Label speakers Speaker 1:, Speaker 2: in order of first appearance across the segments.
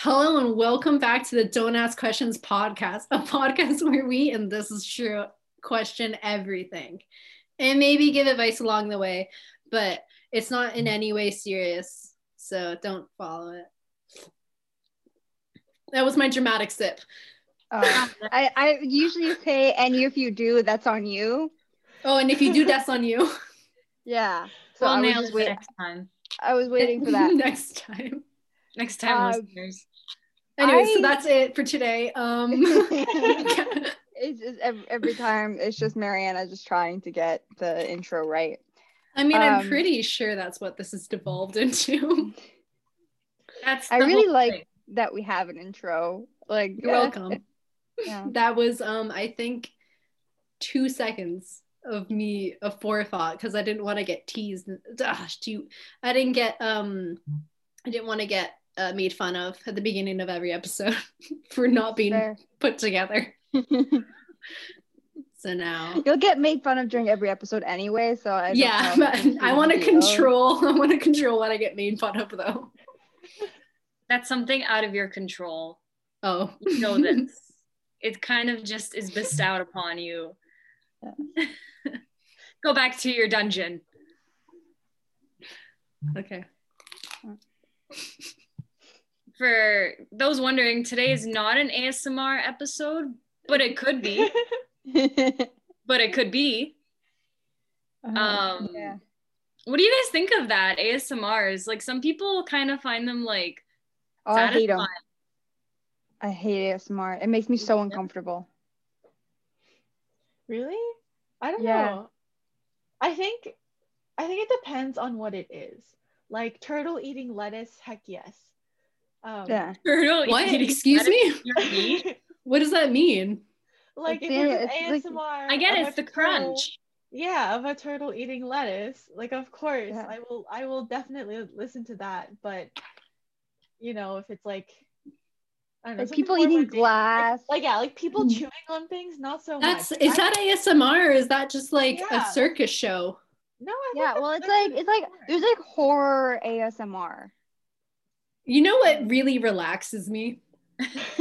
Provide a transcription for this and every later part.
Speaker 1: Hello and welcome back to the Don't Ask Questions podcast, a podcast where we, and this is true, question everything and maybe give advice along the way, but it's not in any way serious. So don't follow it. That was my dramatic sip.
Speaker 2: Uh, I, I usually say, and if you do, that's on you.
Speaker 1: Oh, and if you do, that's on you.
Speaker 2: Yeah. So
Speaker 3: Well,
Speaker 2: I, was
Speaker 3: nail
Speaker 2: wait-
Speaker 3: next time.
Speaker 2: I was waiting for that.
Speaker 1: next time.
Speaker 3: Next time,
Speaker 2: Uh,
Speaker 3: listeners.
Speaker 1: Anyway, so that's it for today. Um,
Speaker 2: it's just every, every time it's just Mariana just trying to get the intro right.
Speaker 1: I mean, I'm
Speaker 2: Um,
Speaker 1: pretty sure that's what this has devolved into.
Speaker 3: That's
Speaker 2: I really like
Speaker 3: thing.
Speaker 2: that we have an intro. Like
Speaker 1: You're welcome.
Speaker 2: Yeah.
Speaker 1: That was, um, I think, two seconds of me a forethought because I didn't want to get teased. Gosh, do you, I didn't get um, I didn't want to get uh, made fun of at the beginning of every episode for not being
Speaker 2: Fair.
Speaker 1: put together. So now,
Speaker 2: You'll get made fun of during every episode anyway, so I don't
Speaker 1: yeah,
Speaker 2: know
Speaker 1: but
Speaker 2: it's a
Speaker 1: I want to control. I want to control what I get made fun of, though.
Speaker 3: That's something out of your control.
Speaker 1: Oh,
Speaker 3: You know this. it kind of just is bestowed upon you. Go back to your dungeon.
Speaker 1: okay.
Speaker 3: For those wondering, today is not an ASMR episode, but it could be. But it could be. Um,
Speaker 2: yeah.
Speaker 3: What do you guys think of that? ASMRs? Like some people kind of find them like
Speaker 2: Oh, I hate them. I hate ASMR. It makes me so uncomfortable.
Speaker 4: Really? I don't
Speaker 2: Yeah.
Speaker 4: know. I think I think it depends on what it is. Like turtle eating lettuce, heck yes. Um,
Speaker 2: Yeah.
Speaker 3: Turtle
Speaker 1: What?
Speaker 3: eating
Speaker 1: Excuse me? What does that mean?
Speaker 4: like
Speaker 2: It's
Speaker 4: if it's,
Speaker 2: the-
Speaker 4: an
Speaker 2: like-
Speaker 4: ASMR.
Speaker 3: I get it, it's the
Speaker 4: turtle-
Speaker 3: crunch.
Speaker 4: Yeah, of a turtle eating lettuce. Like of course,
Speaker 2: Yeah.
Speaker 4: I will I will definitely listen to that. But you know, if it's like I don't know,
Speaker 2: Like people eating
Speaker 4: mundane,
Speaker 2: glass.
Speaker 4: Like, like yeah, like people
Speaker 2: Mm.
Speaker 4: chewing on things, not so
Speaker 1: That's
Speaker 4: much.
Speaker 1: is
Speaker 4: I-
Speaker 1: that ASMR or is that just like
Speaker 4: Yeah.
Speaker 1: a circus show?
Speaker 4: no, I
Speaker 2: Yeah, well, it's like it's like there's like horror ASMR.
Speaker 1: You know what really relaxes me?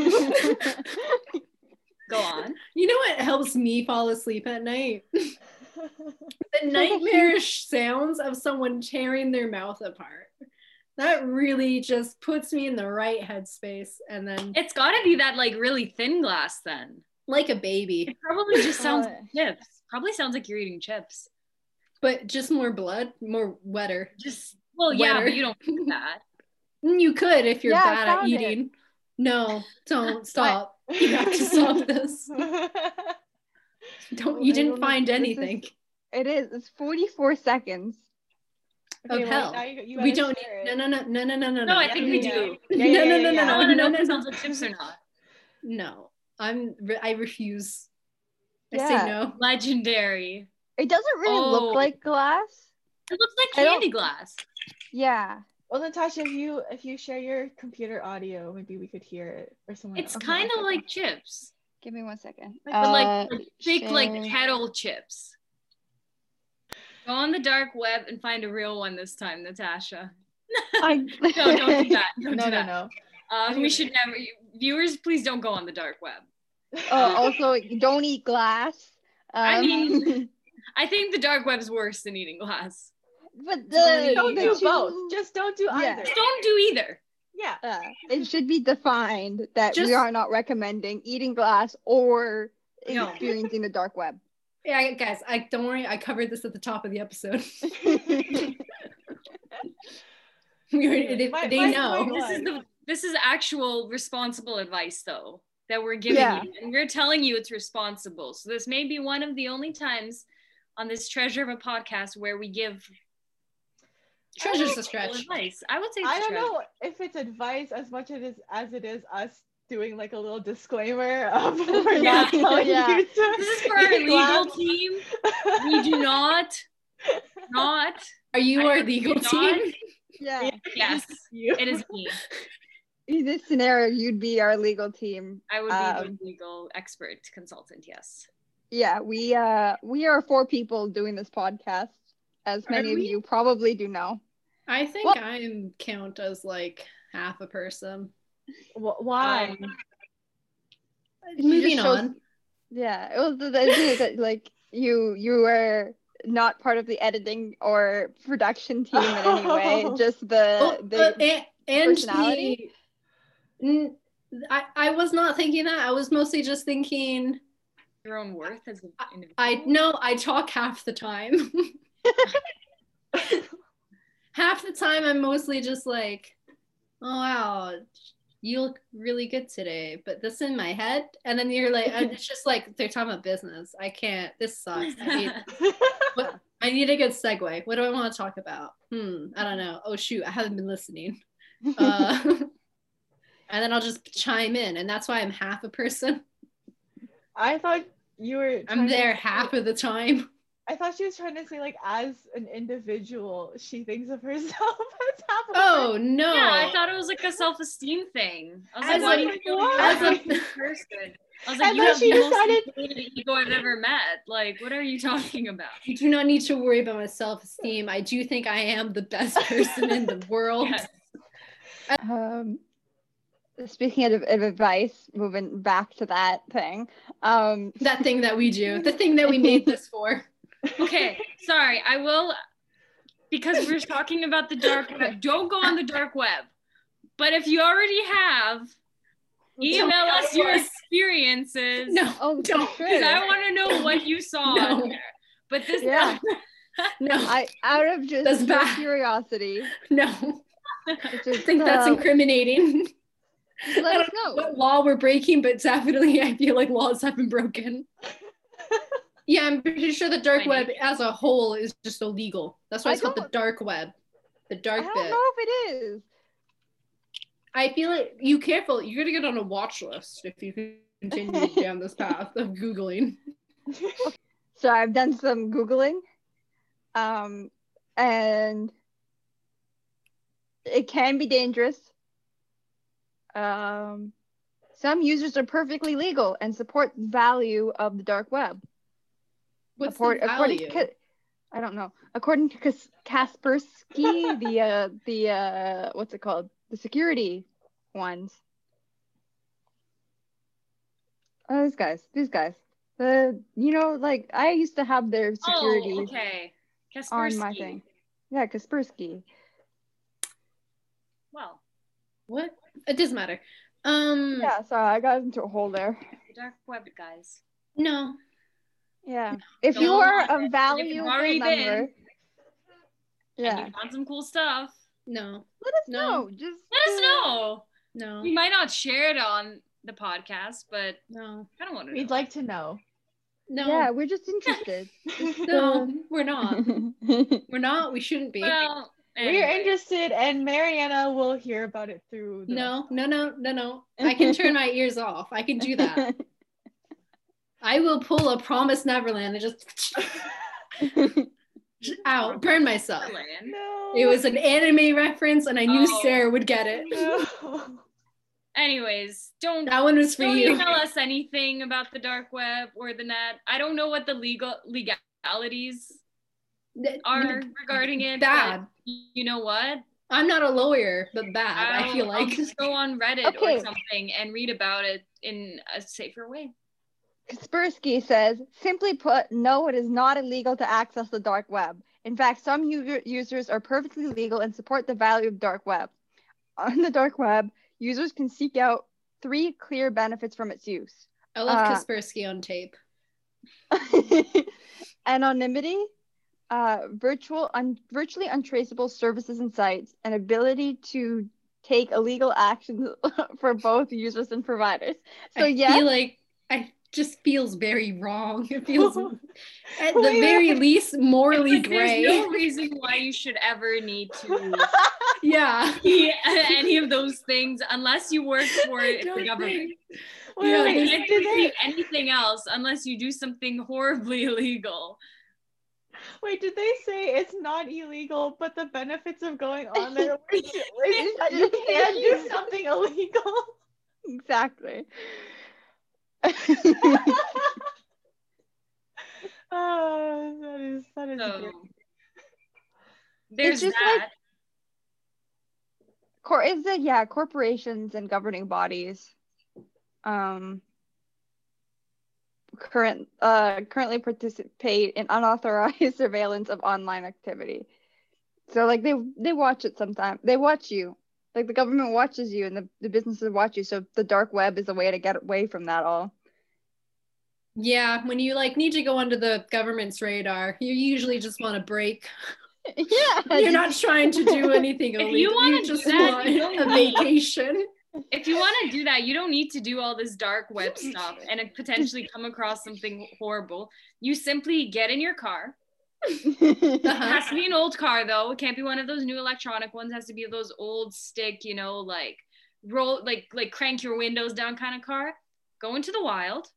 Speaker 3: Go on.
Speaker 1: You know what helps me fall asleep at night? The nightmarish sounds of someone tearing their mouth apart. That really just puts me in the right headspace and then
Speaker 3: It's got to be that like really thin glass then.
Speaker 1: like a baby,
Speaker 3: It probably just sounds like chips. Probably sounds like you're eating chips.
Speaker 1: but just more blood, more wetter.
Speaker 3: Just well, yeah,
Speaker 1: Wetter.
Speaker 3: but you don't do that.
Speaker 1: Mm, You could if you're
Speaker 2: Yeah,
Speaker 1: bad at
Speaker 2: found it.
Speaker 1: eating. No, don't stop. You have to stop this. Don't you didn't
Speaker 2: don't
Speaker 1: find
Speaker 2: This is-
Speaker 1: anything.
Speaker 2: It is. It's 44 seconds.
Speaker 1: Of hell.
Speaker 4: now you- you
Speaker 1: We don't need no no no no no no no
Speaker 3: No, I think we do.
Speaker 4: Yeah,
Speaker 1: No,
Speaker 4: yeah,
Speaker 1: no,
Speaker 4: yeah,
Speaker 1: no, no,
Speaker 4: yeah.
Speaker 3: I
Speaker 1: no.
Speaker 3: want to know
Speaker 1: no,
Speaker 3: if it
Speaker 1: no.
Speaker 3: sounds like chips or not.
Speaker 1: No, I'm re- I refuse. I
Speaker 2: Yeah.
Speaker 1: say no.
Speaker 3: Legendary.
Speaker 2: It doesn't really
Speaker 3: Oh.
Speaker 2: look like glass.
Speaker 3: It looks like candy glass.
Speaker 2: Yeah.
Speaker 4: Well, Natasha, if you if you share your computer audio, maybe we could hear it or someone.
Speaker 3: It's kind of like chips,
Speaker 2: Give me one second.
Speaker 3: but like,
Speaker 2: Uh,
Speaker 3: like thick, like
Speaker 2: share.
Speaker 3: kettle chips. Go on the dark web and find a real one this time, Natasha.
Speaker 2: I-
Speaker 3: No, don't do that. Don't
Speaker 4: no,
Speaker 3: do
Speaker 4: no,
Speaker 3: that.
Speaker 4: no.
Speaker 3: Um, we should never. Viewers, please don't go on the dark web.
Speaker 2: Oh, also, don't eat glass.
Speaker 3: I
Speaker 2: Um,
Speaker 3: mean- I think the dark web's worse than eating glass.
Speaker 2: But
Speaker 3: Don't
Speaker 2: the,
Speaker 4: don't
Speaker 2: the
Speaker 4: do
Speaker 2: two-
Speaker 4: both. Just don't do
Speaker 2: Yeah.
Speaker 4: either.
Speaker 3: Just don't do either.
Speaker 4: Yeah.
Speaker 2: uh, it should be defined that
Speaker 1: Just-
Speaker 2: we are not recommending eating glass or
Speaker 3: No.
Speaker 2: experiencing the dark web.
Speaker 1: Yeah, guys, I don't worry. I covered this at the top of the episode. We already- they
Speaker 4: My-
Speaker 1: they
Speaker 4: my
Speaker 1: know.
Speaker 3: This is the this is actual responsible advice though that we're giving
Speaker 2: Yeah.
Speaker 3: you, and we're telling you it's responsible. So this may be one of the only times on this treasure of a podcast where we give
Speaker 1: Treasure's a
Speaker 3: responsible
Speaker 1: stretch.
Speaker 3: advice. I would say it's
Speaker 4: I
Speaker 3: a
Speaker 4: don't know if it's advice as much as it is, as it is us doing like a little disclaimer of we're
Speaker 3: Yeah.
Speaker 4: not telling
Speaker 2: Yeah.
Speaker 4: you to.
Speaker 3: This is for our legal
Speaker 4: glass.
Speaker 3: team. We do not, not.
Speaker 1: Are you
Speaker 3: I
Speaker 1: our
Speaker 3: do
Speaker 1: legal
Speaker 3: not-
Speaker 1: team?
Speaker 2: Yeah.
Speaker 3: Yes,
Speaker 4: You.
Speaker 3: it is me.
Speaker 2: In this scenario, you'd be our legal team.
Speaker 3: I would be
Speaker 2: Um,
Speaker 3: the legal expert consultant. Yes.
Speaker 2: Yeah, we uh we are four people doing this podcast, as many of you probably do know.
Speaker 1: I think
Speaker 2: Well-
Speaker 1: I am count as like half a person.
Speaker 4: Wh- Why?
Speaker 3: Um,
Speaker 1: Moving
Speaker 2: just shows-
Speaker 1: on.
Speaker 2: Yeah, it was the the idea that like you you were not part of the editing or production team in any way, just the
Speaker 1: Oh,
Speaker 2: the
Speaker 1: uh, and, and
Speaker 2: personality?
Speaker 1: the- N- I, I was not thinking that. I was mostly just thinking
Speaker 3: your own worth as an individual.
Speaker 1: I no, I talk half the time. half the time I'm mostly just like, oh wow, you look really good today. But this in my head, and then you're like, and it's just like they're talking about business. I can't. This sucks. I need, what, I need a good segue. What do I want to talk about? Hmm, I don't know. Oh shoot, I haven't been listening. Uh, and then I'll just chime in, and that's why I'm half a person.
Speaker 4: I thought you were.
Speaker 1: I'm there half of the time.
Speaker 4: I thought she was trying to say like as an individual, she thinks of herself as half.
Speaker 1: Oh no.
Speaker 3: Yeah, I thought it was like a self-esteem thing. I was
Speaker 1: As
Speaker 3: like, why
Speaker 1: a-
Speaker 3: do you feel
Speaker 4: as
Speaker 1: a-
Speaker 3: a person? I was like,
Speaker 4: And
Speaker 3: you
Speaker 4: then
Speaker 3: have
Speaker 4: she
Speaker 3: the most
Speaker 4: decided-
Speaker 3: inflated ego I've ever met. Like, what are you talking about?
Speaker 1: I do not need to worry about my self-esteem. I do think I am the best person in the world.
Speaker 3: Yes.
Speaker 2: um speaking of, of advice, moving back to that thing. Um
Speaker 1: That thing that we do, the thing that we made this for.
Speaker 3: Okay, sorry. I will, because we're talking about the dark web. Don't go on the dark web. But if you already have, email us your experiences.
Speaker 1: No,
Speaker 2: oh
Speaker 1: Don't,
Speaker 3: Because. I want to know what you saw
Speaker 1: No.
Speaker 3: on there. But this
Speaker 2: Yeah.
Speaker 1: no,
Speaker 2: I out of just
Speaker 1: That's
Speaker 2: pure
Speaker 1: bad.
Speaker 2: curiosity.
Speaker 1: no.
Speaker 2: Just,
Speaker 1: I think that's
Speaker 2: uh,
Speaker 1: incriminating.
Speaker 2: let
Speaker 1: I
Speaker 2: us
Speaker 1: don't know
Speaker 2: know.
Speaker 1: what law we're breaking, but definitely I feel like laws have been broken. Yeah, I'm pretty sure the dark web as a whole is just illegal. That's why
Speaker 2: I
Speaker 1: it's called the dark web. The dark
Speaker 2: I
Speaker 1: dark
Speaker 2: don't
Speaker 1: bit.
Speaker 2: know if it is.
Speaker 1: I feel like you careful. You're gonna get on a watch list if you continue down this path of googling.
Speaker 2: So I've done some googling, um, and it can be dangerous. Um, some users are perfectly legal and support value of the dark web.
Speaker 1: What's
Speaker 2: according
Speaker 1: value?
Speaker 2: to, I don't know. According to Kas- Kaspersky, the uh, the uh, what's it called? The security ones. Oh, these guys, these guys. The you know, like I used to have their security
Speaker 3: Oh, okay.
Speaker 2: on my thing. Yeah, Kaspersky.
Speaker 3: Well,
Speaker 1: what? It doesn't matter. Um,
Speaker 2: Yeah, sorry, I got into a hole there.
Speaker 3: the dark web guys.
Speaker 1: no.
Speaker 2: Yeah, if
Speaker 3: Don't
Speaker 2: you are a
Speaker 3: If you've
Speaker 2: valuable
Speaker 3: already been,
Speaker 2: member,
Speaker 3: And
Speaker 2: yeah,
Speaker 3: you found some cool stuff.
Speaker 1: No.
Speaker 2: let us
Speaker 1: No.
Speaker 2: know. Just
Speaker 3: Let us know.
Speaker 1: No.
Speaker 3: We might not share it on the podcast, but
Speaker 1: No.
Speaker 3: I don't want to
Speaker 4: We'd
Speaker 3: know.
Speaker 4: like to know.
Speaker 1: No.
Speaker 2: Yeah, we're just interested.
Speaker 1: No, we're not. We're not. We shouldn't be.
Speaker 3: well,
Speaker 4: We're interested, and Mariana will hear about it through. The
Speaker 1: No, no, no, no, no. I can turn my ears off. I can do that. I will pull a Promise Neverland and just out, burn myself.
Speaker 4: No.
Speaker 1: It was an anime reference, and I knew
Speaker 3: Oh.
Speaker 1: Sarah would get it.
Speaker 4: No.
Speaker 3: Anyways, don't
Speaker 1: That one was for
Speaker 3: don't
Speaker 1: you.
Speaker 3: Tell us anything about the dark web or the net. I don't know what the legal legalities are regarding it.
Speaker 1: Bad.
Speaker 3: You know what?
Speaker 1: I'm not a lawyer, but bad. I
Speaker 3: I'll-
Speaker 1: feel
Speaker 3: I'll
Speaker 1: like
Speaker 3: just go on Reddit
Speaker 2: Okay.
Speaker 3: or something and read about it in a safer way.
Speaker 2: Kaspersky says, simply put, no, it is not illegal to access the dark web. In fact, some u- users are perfectly legal and support the value of dark web. On the dark web, users can seek out three clear benefits from its use.
Speaker 1: I love
Speaker 2: uh,
Speaker 1: Kaspersky on tape.
Speaker 2: Anonymity, uh, virtual, un- virtually untraceable services and sites, and ability to take illegal actions for both users and providers. So
Speaker 1: I
Speaker 2: yes,
Speaker 1: feel like I just feels very wrong. It feels at the
Speaker 4: Wait,
Speaker 1: very least morally
Speaker 3: Like,
Speaker 1: gray.
Speaker 3: There's no reason why you should ever need to
Speaker 1: yeah.
Speaker 3: be uh, any of those things unless you work for
Speaker 1: I
Speaker 3: the government.
Speaker 1: think-
Speaker 4: Wait,
Speaker 1: Yeah,
Speaker 3: You
Speaker 4: wait,
Speaker 1: there's-
Speaker 3: can't
Speaker 4: did they,
Speaker 3: anything else unless you do something horribly illegal.
Speaker 4: wait, did they say it's not illegal, but the benefits of going on there were like, that you can do something illegal?
Speaker 2: exactly.
Speaker 4: Oh, that is that is
Speaker 3: So
Speaker 4: great.
Speaker 3: there's
Speaker 2: just
Speaker 3: that.
Speaker 2: like- Cor- is it yeah corporations and governing bodies um current uh currently participate in unauthorized surveillance of online activity so like they they watch it sometimes they watch you like the government watches you and the, the businesses watch you so the dark web is a way to get away from that all
Speaker 1: Yeah, when you like need to go under the government's radar, you usually just want to break.
Speaker 2: yeah
Speaker 1: You're not trying to do anything
Speaker 3: If
Speaker 1: illegal.
Speaker 3: you wanna do
Speaker 1: just
Speaker 3: that,
Speaker 1: want
Speaker 3: you don't
Speaker 1: a vacation.
Speaker 3: If you want to do that, you don't need to do all this dark web stuff and potentially come across something horrible. You simply get in your car. It uh-huh. has to be an old car though. It can't be one of those new electronic ones. It has to be those old stick, you know, like roll like like crank your windows down kind of car. Go into the wild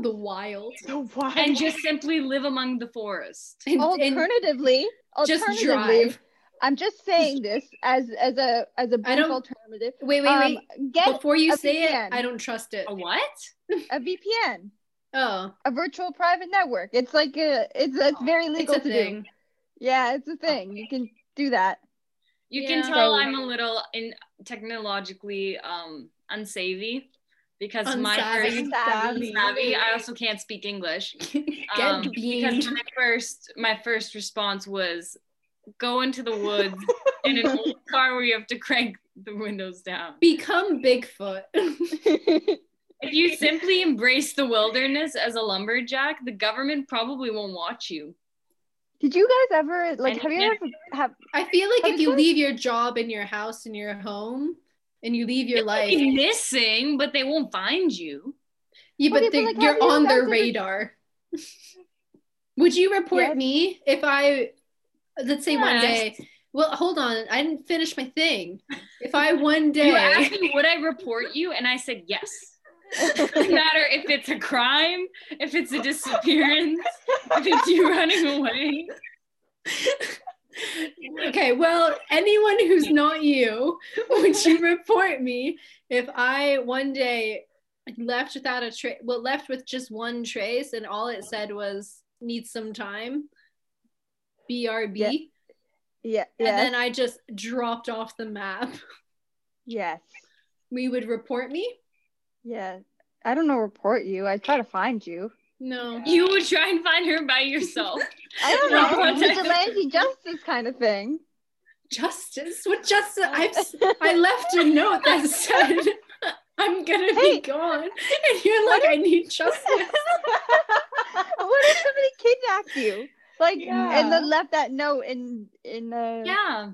Speaker 1: The wild.
Speaker 4: So why?
Speaker 3: and just simply live among the forest.
Speaker 1: And, and
Speaker 2: alternatively
Speaker 1: just
Speaker 2: alternatively
Speaker 1: drive.
Speaker 2: i'm just saying this as as a as a
Speaker 1: I
Speaker 2: brief alternative
Speaker 1: Wait, wait,
Speaker 2: um,
Speaker 1: wait.
Speaker 2: get
Speaker 1: Before you say
Speaker 2: VPN.
Speaker 1: it, I don't trust it.
Speaker 3: A what?
Speaker 2: a vpn
Speaker 1: Oh,
Speaker 2: a virtual private network it's like a it's, it's very
Speaker 1: it's
Speaker 2: legal
Speaker 1: a
Speaker 2: to
Speaker 1: thing.
Speaker 2: do yeah it's a thing you can do that
Speaker 3: You
Speaker 1: Yeah.
Speaker 3: can tell
Speaker 2: So-
Speaker 3: I'm a little in technologically um unsavvy because my first
Speaker 2: Savvy.
Speaker 3: savvy. I also can't speak English. Um,
Speaker 1: beamed.
Speaker 3: because my first my first response was go into the woods in an old car where you have to crank the windows down.
Speaker 1: Become Bigfoot.
Speaker 3: If you simply embrace the wilderness as a lumberjack, the government probably won't watch you.
Speaker 2: did you guys ever like
Speaker 3: And
Speaker 2: have you
Speaker 3: you
Speaker 2: ever have
Speaker 1: I feel like if
Speaker 2: you
Speaker 1: you leave your job and your house and your home and you leave your
Speaker 3: You'll
Speaker 1: life,
Speaker 3: be missing, but they won't find you.
Speaker 1: yeah,
Speaker 2: Okay,
Speaker 1: but
Speaker 2: but, like,
Speaker 1: you're
Speaker 2: you
Speaker 1: on their
Speaker 2: guys ever-
Speaker 1: radar. Would you report
Speaker 2: Yes.
Speaker 1: me if I, let's say one day, well, hold on, I didn't finish my thing. If I one day.
Speaker 3: You
Speaker 1: day,
Speaker 3: asked me, would I report you? And I said yes. Doesn't matter if it's a crime, if it's a disappearance, if it's you running away.
Speaker 1: okay, well, anyone who's not you, would you report me if I one day left without a trace, well, left with just one trace and all it said was need some time? BRB.
Speaker 2: Yeah. yeah
Speaker 1: And
Speaker 2: yes
Speaker 1: then I just dropped off the map.
Speaker 2: yes
Speaker 1: We would report me?
Speaker 2: yeah i don't know report you i try to find you
Speaker 1: No.
Speaker 3: You would try and find her by yourself.
Speaker 2: i don't know
Speaker 3: what the-
Speaker 2: vigilante justice kind of thing
Speaker 1: Justice? What justice? I've, I left a note that said I'm gonna
Speaker 2: Hey.
Speaker 1: be gone. And you're like, I need justice.
Speaker 2: what if somebody kidnapped you like
Speaker 4: Yeah.
Speaker 2: and then left that note in in the
Speaker 3: Yeah.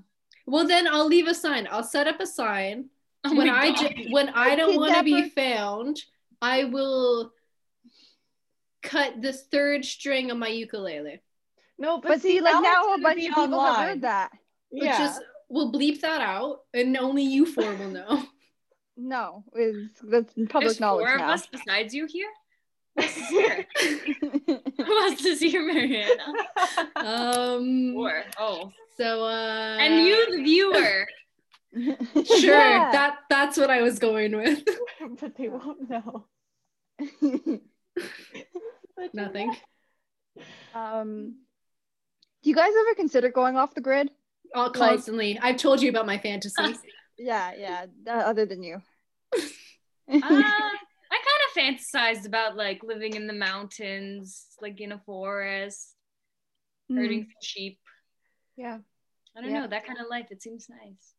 Speaker 1: Well, then I'll leave a sign. I'll set up a sign.
Speaker 3: Oh
Speaker 1: when
Speaker 3: my
Speaker 1: I when I don't want to be found, I will cut the third string of my ukulele.
Speaker 4: no, but,
Speaker 2: but, see, like
Speaker 4: it's
Speaker 2: now a bunch of people have heard that
Speaker 1: But
Speaker 4: Yeah.
Speaker 1: just we'll bleep that out, and only you four will know.
Speaker 2: no is that's public
Speaker 3: There's
Speaker 2: knowledge
Speaker 3: four of us besides you here. Who else is here? Who else is here, Mariana?
Speaker 1: Um.
Speaker 3: Four. Oh,
Speaker 1: So. Uh,
Speaker 3: and you, the viewer.
Speaker 1: Sure.
Speaker 2: Yeah.
Speaker 1: That that's what I was going with.
Speaker 4: but they won't know.
Speaker 1: Nothing.
Speaker 2: um do you guys ever consider going off the grid Like-
Speaker 1: constantly. I've told you about my fantasies.
Speaker 2: yeah yeah uh, other than you
Speaker 3: Uh, I kind of fantasized about like living in the mountains, like in a forest, herding some sheep.
Speaker 2: yeah
Speaker 3: I don't
Speaker 2: Yeah.
Speaker 3: know that kind of life. It seems nice.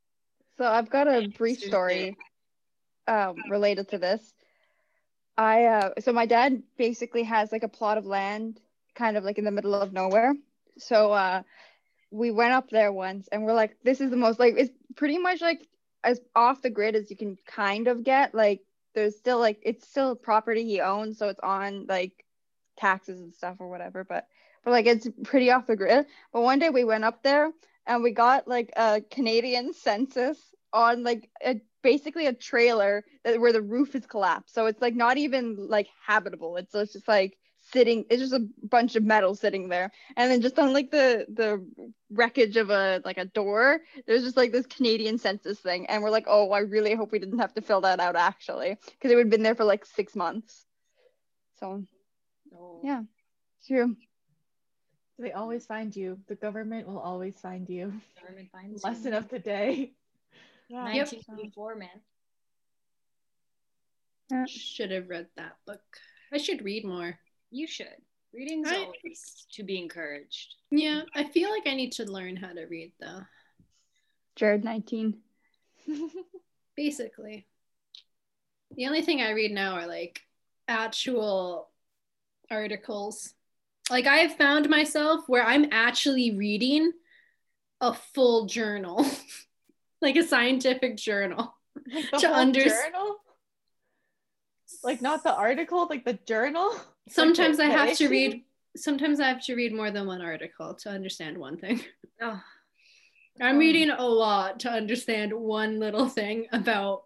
Speaker 2: So I've got a brief story um, related to this. I uh, so my dad basically has like a plot of land, kind of like in the middle of nowhere. So uh, we went up there once, and we're like, "This is the most like it's pretty much like as off the grid as you can kind of get. Like there's still like it's still property he owns, so it's on like taxes and stuff or whatever. But but like it's pretty off the grid. But one day we went up there and we got like a Canadian census on like a basically a trailer that where the roof is collapsed. So it's like not even like habitable. It's just, just like sitting it's just a bunch of metal sitting there. And then just on like the the wreckage of a like a door, there's just like this Canadian census thing. And we're like, oh, I really hope we didn't have to fill that out actually. Because it would have been there for like six months. So
Speaker 3: Oh.
Speaker 2: yeah. True.
Speaker 4: They always find you. The government will always find you.
Speaker 3: Government finds
Speaker 4: Lesson
Speaker 3: you.
Speaker 4: of the day. Yeah.
Speaker 3: 1944, man.
Speaker 1: Should have read that book. I should read more.
Speaker 3: You should. Reading's
Speaker 1: I-
Speaker 3: always to be encouraged.
Speaker 1: Yeah, I feel like I need to learn how to read though.
Speaker 2: Jared 19.
Speaker 1: Basically. The only thing I read now are like actual articles. Like I have found myself where I'm actually reading a full journal, like a scientific journal.
Speaker 4: Like
Speaker 1: To
Speaker 4: whole
Speaker 1: under-
Speaker 4: journal? Like not the article, like the journal?
Speaker 1: Sometimes
Speaker 4: the-
Speaker 1: I have to read sometimes I have to read more than one article to understand one thing.
Speaker 3: Oh,
Speaker 1: I'm
Speaker 4: Um,
Speaker 1: reading a lot to understand one little thing about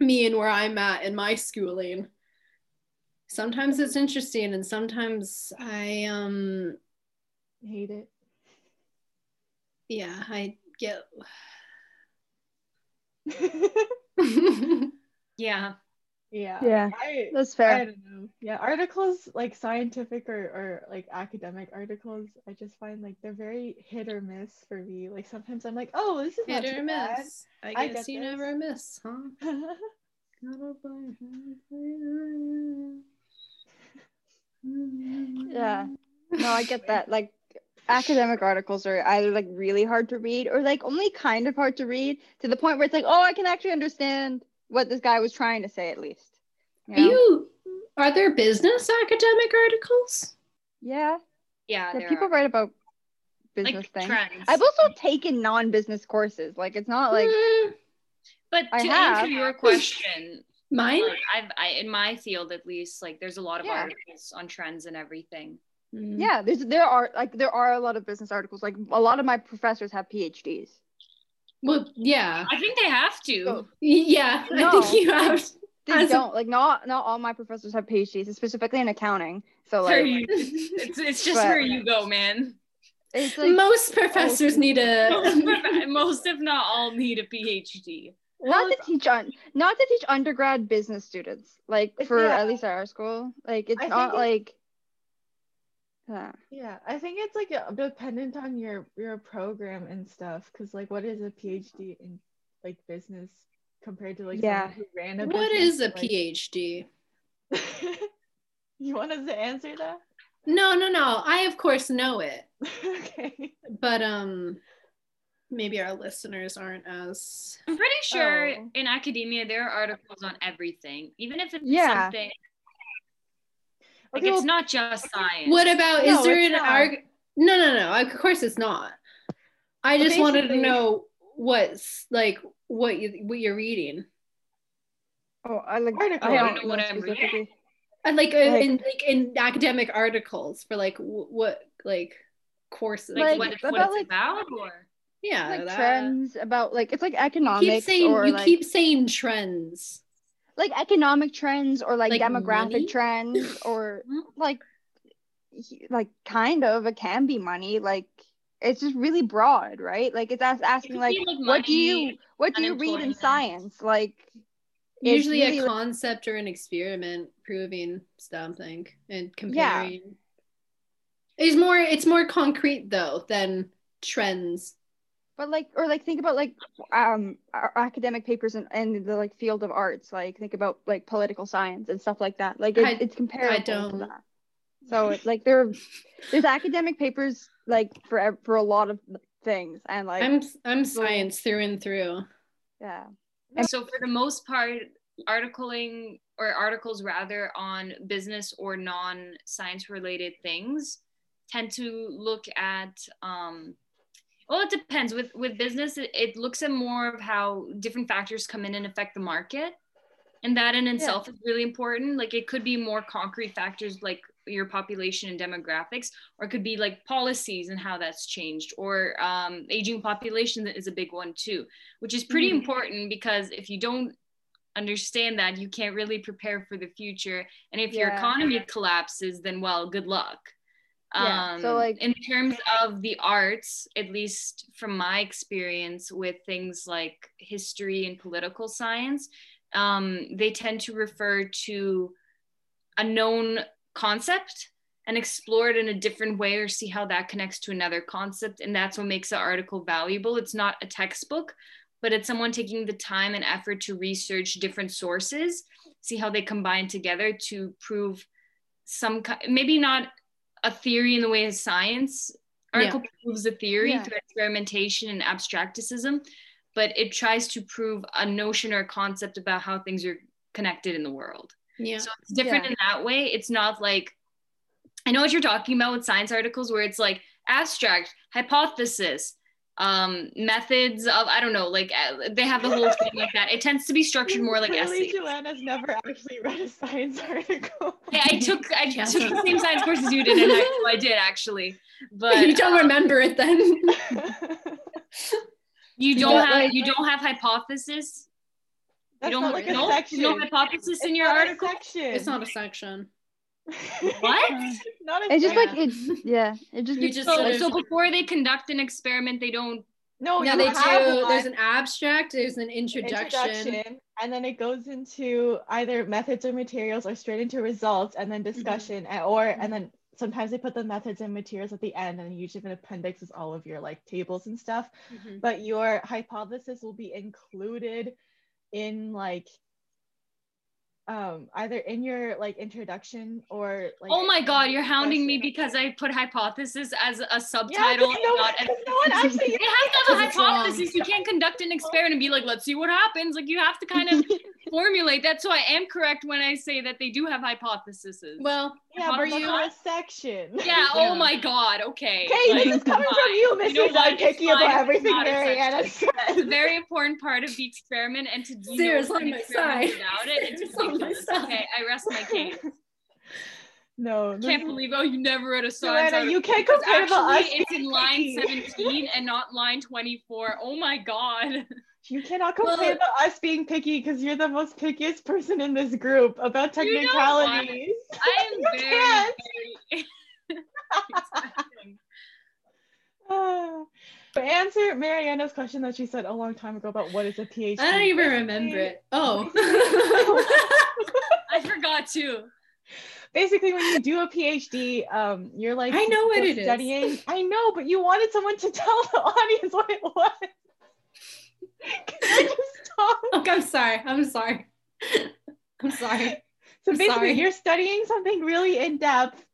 Speaker 1: me and where I'm at in my schooling. Sometimes it's interesting and sometimes I um
Speaker 4: Hate it.
Speaker 1: yeah, I get
Speaker 3: yeah.
Speaker 4: yeah.
Speaker 2: Yeah,
Speaker 4: I,
Speaker 2: that's
Speaker 4: I
Speaker 2: fair.
Speaker 4: don't know. Yeah, articles like scientific or, or like academic articles, I just find like they're very hit or miss for me. Like sometimes I'm like, oh, this is not
Speaker 1: hit or
Speaker 4: too bad.
Speaker 1: miss. I
Speaker 4: I
Speaker 1: guess
Speaker 4: get
Speaker 1: you
Speaker 4: this.
Speaker 1: never miss, huh?
Speaker 2: Yeah. No, I get that. Like academic articles are either like really hard to read or like only kind of hard to read to the point where it's like, oh, I can actually understand what this guy was trying to say at least. You
Speaker 1: Are
Speaker 2: know?
Speaker 1: you are there business academic articles?
Speaker 2: Yeah.
Speaker 3: Yeah.
Speaker 2: Yeah,
Speaker 3: there
Speaker 2: people
Speaker 3: are.
Speaker 2: write about business
Speaker 3: like
Speaker 2: things.
Speaker 3: trends.
Speaker 2: I've also taken non-business courses. Like it's not like
Speaker 1: Mm,
Speaker 3: but
Speaker 2: I
Speaker 3: to
Speaker 2: have.
Speaker 3: answer your question,
Speaker 1: mine?
Speaker 3: like I've I in my field at least, like there's a lot of
Speaker 2: Yeah.
Speaker 3: articles on trends and everything.
Speaker 1: Mm.
Speaker 2: yeah, there's there are like there are a lot of business articles. Like a lot of my professors have PhDs.
Speaker 1: Well, yeah.
Speaker 3: I think they have to.
Speaker 2: So-
Speaker 1: Yeah, I think you have.
Speaker 2: They
Speaker 1: As
Speaker 2: don't like not not all my professors have PhDs, specifically in accounting. So like
Speaker 3: you- it's, it's just
Speaker 2: But-
Speaker 3: where you go, man.
Speaker 2: it's like
Speaker 1: Most professors need a.
Speaker 3: prof- most, if not all, need a PhD.
Speaker 2: not to teach on not to teach undergrad business students like for
Speaker 4: yeah.
Speaker 2: at least at our school like it's
Speaker 4: I
Speaker 2: not
Speaker 4: think
Speaker 2: like yeah
Speaker 4: Yeah, I think it's like uh, dependent on your your program and stuff. Cause like, what is a PhD in like business compared to like
Speaker 2: Yeah.
Speaker 4: someone who ran a
Speaker 1: What
Speaker 4: business,
Speaker 1: is a
Speaker 4: like-
Speaker 1: PhD?
Speaker 4: you want us to answer that?
Speaker 1: No, no, no. I of course know it,
Speaker 4: okay.
Speaker 1: but um, maybe our listeners aren't as.
Speaker 3: I'm pretty sure
Speaker 4: Oh.
Speaker 3: in academia there are articles on everything, even if it's
Speaker 2: Yeah.
Speaker 3: something like
Speaker 4: Okay,
Speaker 3: it's
Speaker 4: well,
Speaker 3: not just science.
Speaker 1: What about?
Speaker 4: No,
Speaker 1: is there an
Speaker 4: not.
Speaker 1: arg? No, no, no. Of course it's not. I
Speaker 4: But
Speaker 1: just wanted to know what's like what you what you're reading.
Speaker 2: oh i like
Speaker 4: Article.
Speaker 2: i
Speaker 3: I
Speaker 2: don't
Speaker 3: don't
Speaker 2: know
Speaker 3: know what I'm reading.
Speaker 1: And like, uh,
Speaker 2: Like-
Speaker 1: in like in academic articles for like w- what like courses.
Speaker 3: like,
Speaker 2: like,
Speaker 3: what, it's, what
Speaker 2: about,
Speaker 3: it's
Speaker 2: like-
Speaker 3: about or
Speaker 1: yeah,
Speaker 2: like
Speaker 1: that-
Speaker 2: trends about like it's like
Speaker 1: You keep
Speaker 2: economics
Speaker 1: saying
Speaker 2: or
Speaker 1: you
Speaker 2: like
Speaker 1: keep saying trends.
Speaker 2: Like economic trends or like,
Speaker 1: Like
Speaker 2: demographic
Speaker 1: money?
Speaker 2: trends or like like kind of it can be money like it's just really broad right like it's as- asking
Speaker 3: could
Speaker 2: like
Speaker 3: like,
Speaker 2: what do you what do you read in science like
Speaker 1: Usually
Speaker 2: really,
Speaker 1: a
Speaker 2: like-
Speaker 1: concept or an experiment proving something and comparing. yeah. It's more it's more concrete though than trends.
Speaker 2: But like or like think about like um our academic papers in, in the like field of arts like think about like political science and stuff like that like it,
Speaker 1: I-
Speaker 2: it's comparable to
Speaker 1: don't.
Speaker 2: that so it, like there there's academic papers like for for a lot of things and like
Speaker 1: I'm I'm
Speaker 2: so-
Speaker 1: science through and through.
Speaker 2: yeah and
Speaker 3: so for the most part articling or articles rather on business or non-science related things tend to look at um well it depends. With with business it, it looks at more of how different factors come in and affect the market. And that in itself is really important. Like it could be more concrete factors like your population and demographics or it could be like policies and how that's changed or um, aging population is a big one too which is pretty
Speaker 2: Mhm.
Speaker 3: important because if you don't understand that you can't really prepare for the future. And if your economy collapses then well good luck
Speaker 2: Yeah,
Speaker 3: um
Speaker 2: so, like-
Speaker 3: in terms of the arts at least from my experience with things like history and political science um, they tend to refer to a known concept and explore it in a different way or see how that connects to another concept and that's what makes the article valuable. It's not a textbook but it's someone taking the time and effort to research different sources, see how they combine together to prove some maybe not a theory in the way of science article proves a theory
Speaker 2: Yeah.
Speaker 3: through experimentation and abstracticism, but it tries to prove a notion or a concept about how things are connected in the world.
Speaker 1: Yeah.
Speaker 3: So it's different
Speaker 2: Yeah.
Speaker 3: in that way. It's not like I know what you're talking about with science articles where it's like abstract, hypothesis, um, methods of I don't know, like uh, they have the whole thing like that. It tends to be structured more like
Speaker 4: Clearly,
Speaker 3: essays.
Speaker 4: Joanna's never actually read a science article.
Speaker 3: Yeah, I took I
Speaker 1: Yeah.
Speaker 3: took the same science course as you did, and I, well, I did actually. But
Speaker 1: you don't remember it then.
Speaker 3: you don't
Speaker 2: But,
Speaker 3: have
Speaker 2: like-
Speaker 3: you don't have hypothesis.
Speaker 4: That's
Speaker 3: you don't
Speaker 4: not like a
Speaker 3: no,
Speaker 4: section.
Speaker 3: no hypothesis in your
Speaker 4: not a
Speaker 3: article.
Speaker 4: section.
Speaker 1: it's not a section.
Speaker 3: What?
Speaker 4: It's not a
Speaker 2: It's just like it's Yeah, it just.
Speaker 1: You just-
Speaker 3: So, so before they conduct an experiment, they don't.
Speaker 4: no,
Speaker 1: yeah,
Speaker 4: you
Speaker 1: they
Speaker 4: have
Speaker 1: do.
Speaker 4: one.
Speaker 1: There's an abstract. There's an introduction.
Speaker 4: introduction, and then it goes into either methods or materials or straight into results and then discussion and, or and then sometimes they put the methods and materials at the end and usually an appendix is all of your like tables and stuff
Speaker 1: Mhm.
Speaker 4: but your hypothesis will be included in like um either in your like introduction or like
Speaker 3: oh my god, you're hounding me because I put hypothesis as a subtitle
Speaker 4: yeah,
Speaker 3: subtitle.
Speaker 4: 'cause
Speaker 3: and
Speaker 4: no,
Speaker 3: not
Speaker 4: no one actually
Speaker 3: They have to have a
Speaker 1: 'Cause it's wrong.
Speaker 3: hypothesis. You can't conduct an experiment and be like, let's see what happens. Like you have to kind of formulate that. So I am correct when I say that they do have hypotheses.
Speaker 1: Well,
Speaker 4: yeah but
Speaker 3: are you-
Speaker 4: a section
Speaker 3: yeah.
Speaker 1: Oh yeah.
Speaker 3: Oh my god. Okay.
Speaker 4: okay
Speaker 3: Like,
Speaker 4: this is coming from you mrs
Speaker 3: know
Speaker 4: i'm
Speaker 3: It's
Speaker 4: picky about everything
Speaker 3: not a
Speaker 4: mariana
Speaker 3: section. It's a very important part of the experiment, and to do
Speaker 1: Sarah's
Speaker 3: an
Speaker 1: on my
Speaker 3: experiment
Speaker 1: side.
Speaker 3: without it, it's
Speaker 1: Sarah's
Speaker 3: ridiculous. Okay, I rest my case.
Speaker 4: no this
Speaker 3: Can't believe oh you never read a science
Speaker 4: Joanna, you can't
Speaker 3: Because
Speaker 4: compare the us
Speaker 3: it's in line 17 and not line 24. Oh my god.
Speaker 4: You cannot complain
Speaker 1: Well-
Speaker 4: about us being picky because you're the most pickiest person in this group about technicalities.
Speaker 3: You know. I am
Speaker 4: You
Speaker 3: very,
Speaker 4: can't.
Speaker 3: very
Speaker 4: but answer Mariana's question that she said a long time ago about what is a PhD.
Speaker 1: I don't even remember it. Oh.
Speaker 3: I forgot too.
Speaker 4: Basically, when you do a PhD, um, you're like
Speaker 1: I know what it is.
Speaker 4: I know, but you wanted someone to tell the audience what it was. Can I just talk?
Speaker 1: okay, I'm sorry. I'm sorry. I'm sorry.
Speaker 4: So
Speaker 1: I'm
Speaker 4: basically,
Speaker 1: sorry.
Speaker 4: you're studying something really in depth,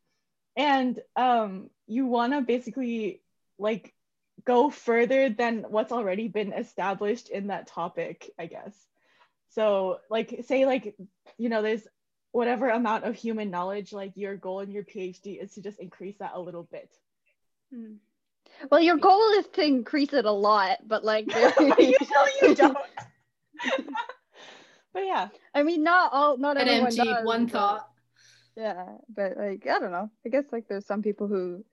Speaker 4: and um, you want to basically like go further than what's already been established in that topic, I guess. So, like, say, like, you know, there's whatever amount of human knowledge, like, your goal in your PhD is to just increase that a little bit.
Speaker 2: Well, your goal is to increase it a lot, but like,
Speaker 4: Usually, you don't. but yeah,
Speaker 2: I mean, not all, not
Speaker 1: An
Speaker 2: everyone
Speaker 1: empty
Speaker 2: does,
Speaker 1: one
Speaker 2: but-
Speaker 1: thought.
Speaker 2: Yeah, but like, I don't know. I guess like there's some people who,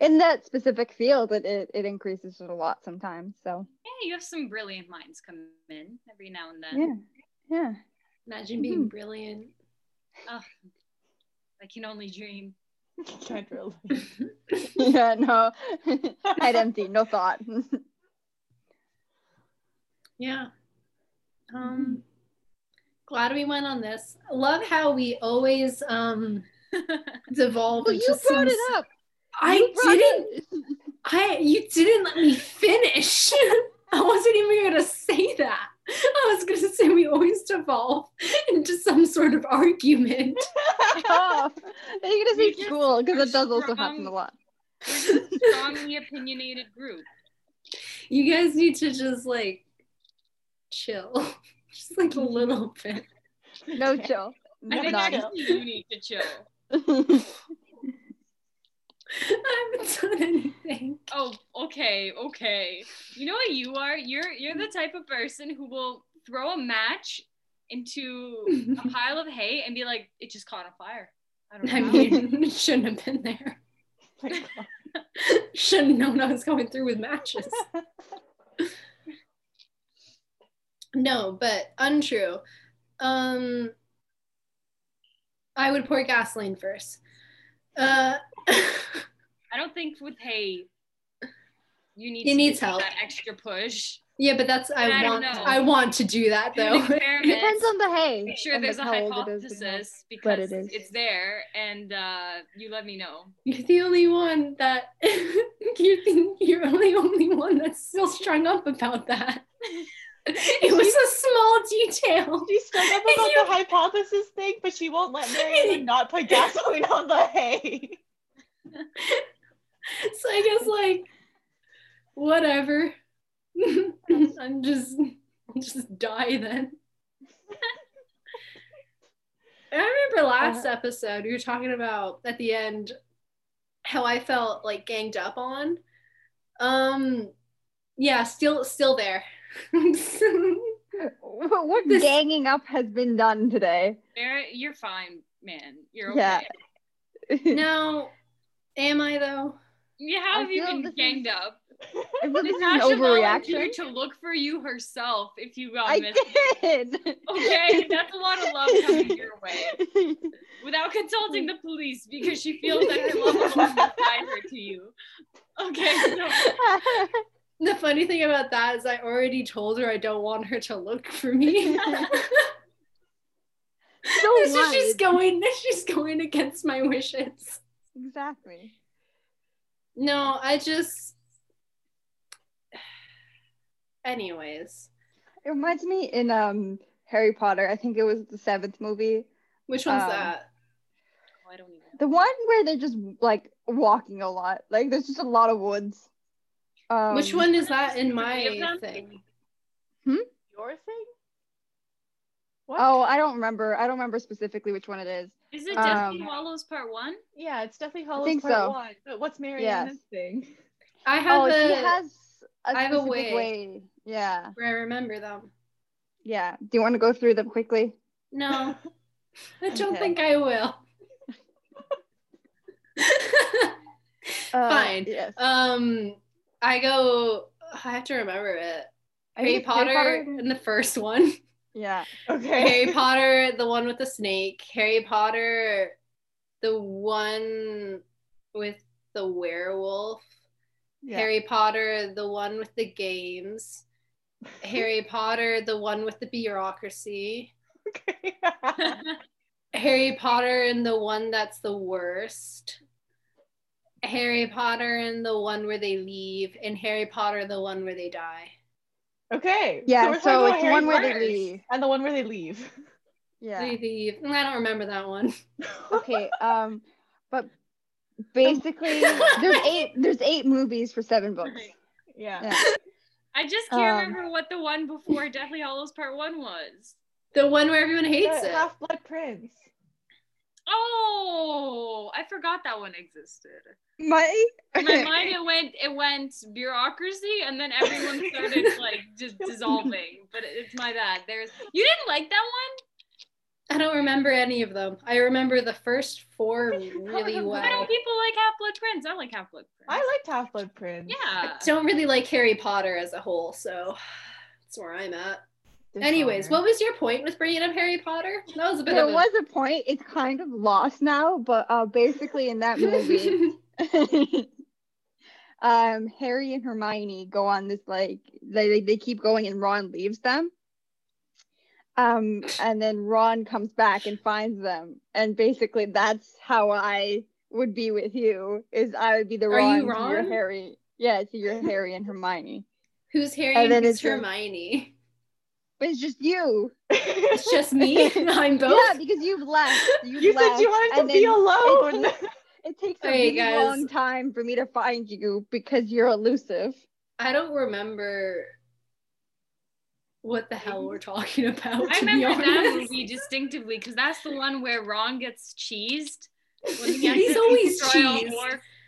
Speaker 2: in that specific field, it it, it increases it a lot sometimes. So
Speaker 3: Yeah, you have some brilliant minds come in every now and then.
Speaker 2: yeah, yeah.
Speaker 1: Imagine being mm-hmm. brilliant.
Speaker 3: Oh, I can only dream.
Speaker 4: can't really.
Speaker 2: yeah, no, head empty, no thought.
Speaker 1: Yeah. Um glad we went on this. Love how we always um devolve
Speaker 2: well,
Speaker 1: into
Speaker 2: you brought
Speaker 1: some-
Speaker 2: it up.
Speaker 1: I
Speaker 2: You
Speaker 1: didn't
Speaker 2: it-
Speaker 1: I you didn't let me finish. I wasn't even gonna say that. I was gonna say we always devolve into some sort of argument.
Speaker 2: oh, I think it
Speaker 3: We
Speaker 2: is cool because it does also happen a lot.
Speaker 3: We're just a strongly opinionated group.
Speaker 1: You guys need to just like chill. Just like a little bit.
Speaker 2: No chill.
Speaker 3: I think
Speaker 2: None.
Speaker 3: actually you need to chill.
Speaker 1: I haven't done anything.
Speaker 3: Oh, okay, okay. You know what you are? You're you're the type of person who will throw a match into a pile of hay and be like, it just caught on fire. I don't know.
Speaker 1: I
Speaker 3: how."
Speaker 1: mean, shouldn't have been there.
Speaker 4: My God.
Speaker 1: Should have known I was going through with matches. No, but untrue. Um, I would pour gasoline first. Uh,
Speaker 3: I don't think with hay you need
Speaker 1: He
Speaker 3: to
Speaker 1: needs help.
Speaker 3: that extra push.
Speaker 1: Yeah, but that's I,
Speaker 3: I
Speaker 1: want. I want to do that though.
Speaker 3: Experiments.
Speaker 2: Depends on the hay.
Speaker 3: Make sure there's
Speaker 2: like,
Speaker 3: a
Speaker 2: how it is
Speaker 3: hypothesis
Speaker 2: but
Speaker 3: because
Speaker 2: it is.
Speaker 3: it's there, and uh, you let me know.
Speaker 1: You're the only one that you think you're the only one that's still strung up about that. It was a small detail.
Speaker 4: She's strung up about the hypothesis thing, but she won't let Marianne not put gasoline on the hay.
Speaker 1: So I guess like whatever. I'm just I'll just die then. I remember last episode we were talking about at the end how I felt like ganged up on. Um yeah, still still there.
Speaker 2: What, what
Speaker 1: This-
Speaker 2: ganging up has been done today?
Speaker 3: Barrett, you're fine, man. You're okay.
Speaker 2: Yeah.
Speaker 1: no, am I though?
Speaker 3: Yeah, how
Speaker 2: I
Speaker 3: have you been ganged
Speaker 2: is-
Speaker 3: up?
Speaker 2: Is this an
Speaker 3: Natasha
Speaker 2: overreaction?
Speaker 3: to look for you herself if you got
Speaker 2: I
Speaker 3: missed.
Speaker 2: did.
Speaker 3: Okay, that's a lot of love coming your way. Without consulting the police because she feels that her love will guide her to you. Okay, so
Speaker 1: The funny thing about that is I already told her I don't want her to look for me.
Speaker 2: So
Speaker 1: she's going she's going against my wishes.
Speaker 2: Exactly.
Speaker 1: No, I just anyways.
Speaker 2: It reminds me in um Harry Potter. I think it was the seventh movie.
Speaker 1: Which one's
Speaker 2: Um,
Speaker 1: that?
Speaker 3: Oh, I don't even.
Speaker 2: The one where they're just like walking a lot. Like there's just a lot of woods. Um,
Speaker 1: Which one is that in my
Speaker 3: thing?
Speaker 1: thing?
Speaker 4: Your thing? What?
Speaker 2: Oh, I don't remember. I don't remember specifically which one it is.
Speaker 3: Is it
Speaker 2: Um,
Speaker 3: Deathly Hallows Part One?
Speaker 4: yeah, it's definitely Hallows
Speaker 2: think
Speaker 4: Part
Speaker 2: so.
Speaker 4: One. But what's Marianne's thing?
Speaker 1: I have
Speaker 2: Oh,
Speaker 1: a,
Speaker 2: she has a
Speaker 1: I have a
Speaker 2: specific
Speaker 1: way.
Speaker 2: Yeah,
Speaker 1: where I remember them.
Speaker 2: yeah. Do you want to go through them quickly?
Speaker 1: No. I don't
Speaker 2: Okay.
Speaker 1: think I will.
Speaker 2: Uh,
Speaker 1: Fine.
Speaker 2: Yes.
Speaker 1: um I go I have to remember it. Harry
Speaker 2: think it's
Speaker 1: Potter in the first one.
Speaker 2: Yeah.
Speaker 4: Okay.
Speaker 1: Harry Potter, the one with the snake. Harry Potter, the one with the werewolf.
Speaker 2: yeah.
Speaker 1: Harry Potter, the one with the games. Harry Potter, the one with the bureaucracy.
Speaker 4: okay.
Speaker 1: Harry Potter and the one that's the worst. Harry Potter and the one where they leave, and Harry Potter, the one where they die.
Speaker 4: Okay.
Speaker 2: Yeah,
Speaker 4: we're
Speaker 2: so it's
Speaker 4: Harry
Speaker 2: one where they leave.
Speaker 4: And the one where they leave.
Speaker 2: Yeah.
Speaker 1: They leave. I don't remember that one.
Speaker 2: okay um but basically there's eight there's eight movies for seven books
Speaker 4: yeah.
Speaker 2: yeah
Speaker 3: I just can't
Speaker 2: Um,
Speaker 3: remember what the one before Deathly Hallows Part One was.
Speaker 1: The one where everyone hates it.
Speaker 4: Half Blood Prince.
Speaker 3: Oh, I forgot that one existed.
Speaker 2: my
Speaker 3: In my mind, it went it went bureaucracy, and then everyone started like just dissolving. But it's my bad. There's you didn't like that one.
Speaker 1: I don't remember any of them. I remember the first four really well.
Speaker 3: Why don't people like Half Blood Prince? I like Half Blood Prince.
Speaker 4: I liked Half Blood Prince.
Speaker 3: Yeah.
Speaker 1: I don't really like Harry Potter as a whole, so that's where I'm at. Anyways, what was your point with bringing up Harry Potter? That was a bit
Speaker 2: there
Speaker 1: of a
Speaker 2: was a point it's kind of lost now but uh basically in that movie um harry and hermione go on this like they, they, they keep going and ron leaves them um and then ron comes back and finds them and basically that's how i would be with you is i would be the
Speaker 1: Are
Speaker 2: ron,
Speaker 1: you
Speaker 2: to your
Speaker 1: Ron?
Speaker 2: harry yeah to your harry and hermione
Speaker 1: Who's Harry
Speaker 2: And
Speaker 1: and,
Speaker 2: then
Speaker 1: who's
Speaker 2: it's just-
Speaker 1: Hermione?
Speaker 2: But it's just you
Speaker 1: It's just me. I'm both.
Speaker 2: yeah because you've left you've
Speaker 4: You said you wanted to be alone.
Speaker 2: it takes- It takes a
Speaker 1: Okay,
Speaker 2: really
Speaker 1: guys.
Speaker 2: long time for me to find you because you're elusive.
Speaker 1: I don't remember what the hell we're talking about.
Speaker 3: I
Speaker 1: to be
Speaker 3: remember that movie distinctively because that's the one where Ron gets cheesed. When he
Speaker 1: He's always
Speaker 3: destroy all
Speaker 1: cheesed.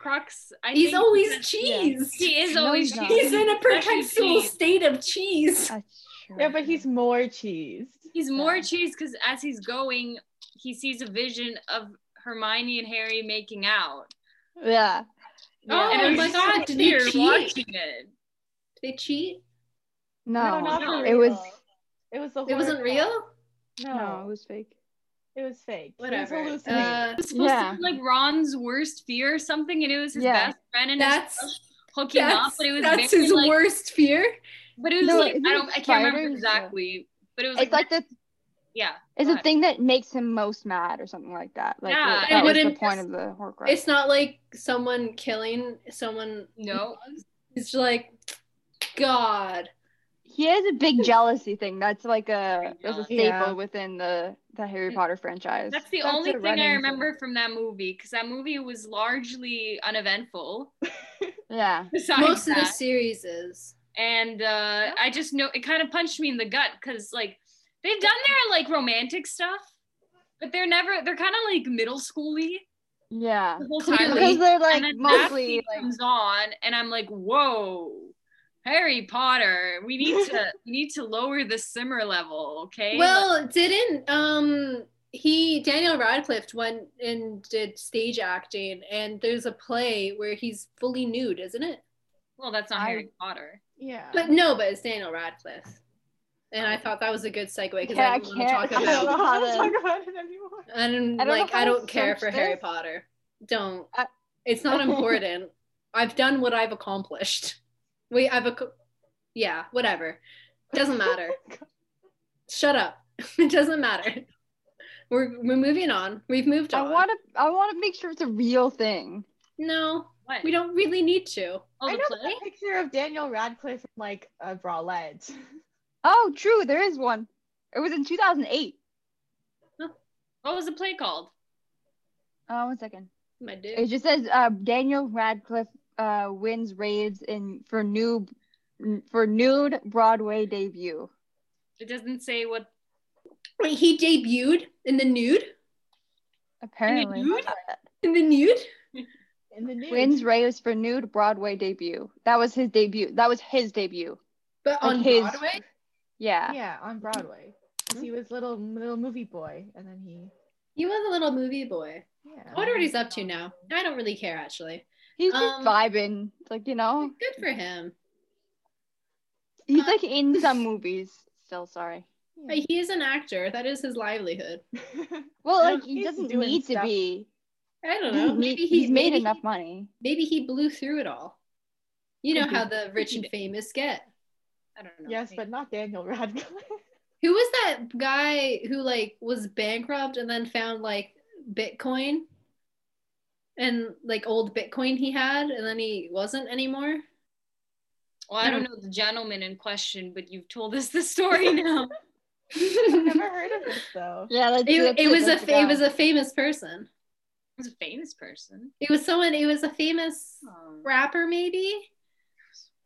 Speaker 3: Horcrux. I
Speaker 1: He's
Speaker 3: think
Speaker 1: always
Speaker 3: that's-
Speaker 1: cheese.
Speaker 3: He is
Speaker 2: No,
Speaker 3: always
Speaker 2: he's not.
Speaker 1: He's in a perpetual state of cheese.
Speaker 2: That's true.
Speaker 4: yeah, but he's more cheesed.
Speaker 3: He's more
Speaker 2: Yeah.
Speaker 3: cheese because as he's going, he sees a vision of Hermione and Harry making out.
Speaker 2: yeah.
Speaker 1: Oh
Speaker 3: and it was
Speaker 1: my
Speaker 3: just
Speaker 1: God, did they cheat?
Speaker 3: watching it.
Speaker 1: Did they cheat?
Speaker 2: No,
Speaker 4: No, not
Speaker 3: no.
Speaker 2: It was
Speaker 4: It was the.
Speaker 1: It wasn't
Speaker 4: horror
Speaker 1: real.
Speaker 4: No,
Speaker 2: no, it was fake.
Speaker 4: it was fake. He was
Speaker 1: Whatever. Uh,
Speaker 3: It was supposed
Speaker 2: Yeah.
Speaker 3: to be like Ron's worst fear or something, and it was his
Speaker 2: Yeah.
Speaker 3: best friend. And
Speaker 1: That's-
Speaker 3: his hooking up,
Speaker 1: That's,
Speaker 3: but it was
Speaker 1: that's
Speaker 3: very
Speaker 1: his
Speaker 3: like,
Speaker 1: worst fear.
Speaker 3: But it was
Speaker 2: No,
Speaker 3: like I don't, I can't remember exactly, but it was
Speaker 2: It's like the
Speaker 3: yeah.
Speaker 2: it's
Speaker 3: go
Speaker 2: the thing that makes him most mad or something like that. Like
Speaker 3: Yeah,
Speaker 2: that
Speaker 1: it
Speaker 2: was the
Speaker 1: wouldn't-
Speaker 2: point of the Horcrux.
Speaker 1: It's not like someone killing someone.
Speaker 3: No.
Speaker 1: It's like, God.
Speaker 2: he has a big jealousy thing. That's like a
Speaker 3: Big
Speaker 2: that's a staple
Speaker 4: Yeah.
Speaker 2: within the the Harry Potter franchise.
Speaker 3: That's the
Speaker 4: That's
Speaker 3: only thing I remember
Speaker 4: thing.
Speaker 3: from that movie because that movie was largely uneventful.
Speaker 2: yeah.
Speaker 3: Besides
Speaker 1: Most of the series is.
Speaker 3: And uh, I just know it kind of punched me in the gut because like they've done their like romantic stuff, but they're never they're kind of like middle schooly
Speaker 2: Yeah.
Speaker 3: the
Speaker 2: Because they're like
Speaker 3: and then that
Speaker 2: mostly like
Speaker 3: comes on, and I'm like, whoa. Harry Potter, we need to we need to lower the simmer level, okay?
Speaker 1: Well, didn't um he Daniel Radcliffe went and did stage acting, and there's a play where he's fully nude, isn't it?
Speaker 3: well, that's not
Speaker 2: I-
Speaker 3: Harry Potter.
Speaker 4: Yeah.
Speaker 1: But no, but it's Daniel Radcliffe. And I oh. thought that was a good segue because
Speaker 2: Yeah, I
Speaker 1: I didn't want to
Speaker 2: can't-
Speaker 1: talk
Speaker 2: I
Speaker 4: I
Speaker 2: don't
Speaker 1: about.
Speaker 2: know how to-
Speaker 4: talk about it anymore.
Speaker 1: I don't,
Speaker 2: I don't
Speaker 1: like. I don't care
Speaker 2: search
Speaker 1: for Harry. Potter. Don't.
Speaker 2: I-
Speaker 1: it's not important. I've done what I've accomplished. We, I've ac- yeah, whatever. Doesn't matter. Shut up. it doesn't matter. We're we're moving on. We've moved on.
Speaker 2: I
Speaker 1: on.
Speaker 2: want to I want to make sure it's a real thing.
Speaker 1: no,
Speaker 3: What?
Speaker 1: we don't really need to.
Speaker 3: Oh,
Speaker 4: I
Speaker 3: the
Speaker 4: know
Speaker 3: play?
Speaker 4: a picture of Daniel Radcliffe in like a bralette.
Speaker 2: Oh, true, there is one. It was in 2008.
Speaker 3: What was the play called?
Speaker 2: Oh, one second.
Speaker 1: My dude.
Speaker 2: It just says uh, Daniel Radcliffe uh, wins raids in for new for nude Broadway debut.
Speaker 3: It doesn't say what.
Speaker 1: Wait, he debuted in the nude.
Speaker 2: Apparently,
Speaker 3: nude?
Speaker 1: In the nude.
Speaker 4: In the news.
Speaker 2: wins raids for nude Broadway debut. That was his debut. That was his debut.
Speaker 1: But
Speaker 2: Like
Speaker 1: on
Speaker 2: his-
Speaker 1: Broadway.
Speaker 2: Yeah.
Speaker 4: Yeah, on Broadway. 'Cause He was little little movie boy, and then he.
Speaker 1: He was a little movie boy.
Speaker 4: Yeah.
Speaker 1: I wonder what he's up to now. I don't really care actually.
Speaker 2: He's just
Speaker 1: Um,
Speaker 2: vibing. It's like, you know,
Speaker 1: Good for him.
Speaker 2: he's
Speaker 1: uh,
Speaker 2: like in some movies still, sorry.
Speaker 1: But he is an actor. That is his livelihood.
Speaker 2: Well, like he
Speaker 4: he's
Speaker 2: doesn't
Speaker 4: doing
Speaker 2: need to be.
Speaker 1: I don't know. Maybe he,
Speaker 2: he's made
Speaker 1: maybe
Speaker 2: enough
Speaker 1: He,
Speaker 2: money.
Speaker 1: maybe he blew through it all. You know how the rich and famous get.
Speaker 3: I don't know.
Speaker 4: yes, but not Daniel Radcliffe.
Speaker 1: Who was that guy who like was bankrupt and then found like Bitcoin and like old Bitcoin he had and then he wasn't anymore?
Speaker 3: Well, I don't hmm. know the gentleman in question, but you've told us the story now.
Speaker 4: I've never heard of this though.
Speaker 2: Yeah, that's,
Speaker 1: it,
Speaker 2: that's
Speaker 1: it was a
Speaker 2: that's the
Speaker 1: fa- it was a famous person.
Speaker 3: He was a famous person.
Speaker 1: It was someone. It was a famous
Speaker 3: Oh.
Speaker 1: rapper maybe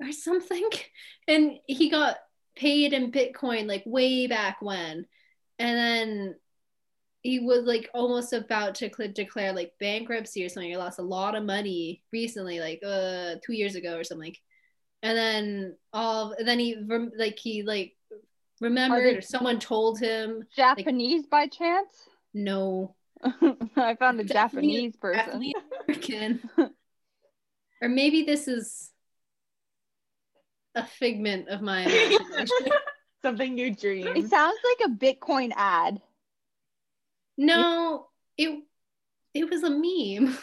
Speaker 1: or something and he got paid in bitcoin like way back when and then he was like almost about to cl- declare like bankruptcy or something he lost a lot of money recently like uh two years ago or something and then all and then he rem- like he like remembered
Speaker 2: they-
Speaker 1: or someone told him
Speaker 2: Japanese by chance?
Speaker 1: no
Speaker 2: I found a Japanese person.
Speaker 1: definitely American. or maybe this is a figment of my imagination.
Speaker 4: Something you dream.
Speaker 2: It sounds like a Bitcoin ad.
Speaker 1: no, it it was a meme.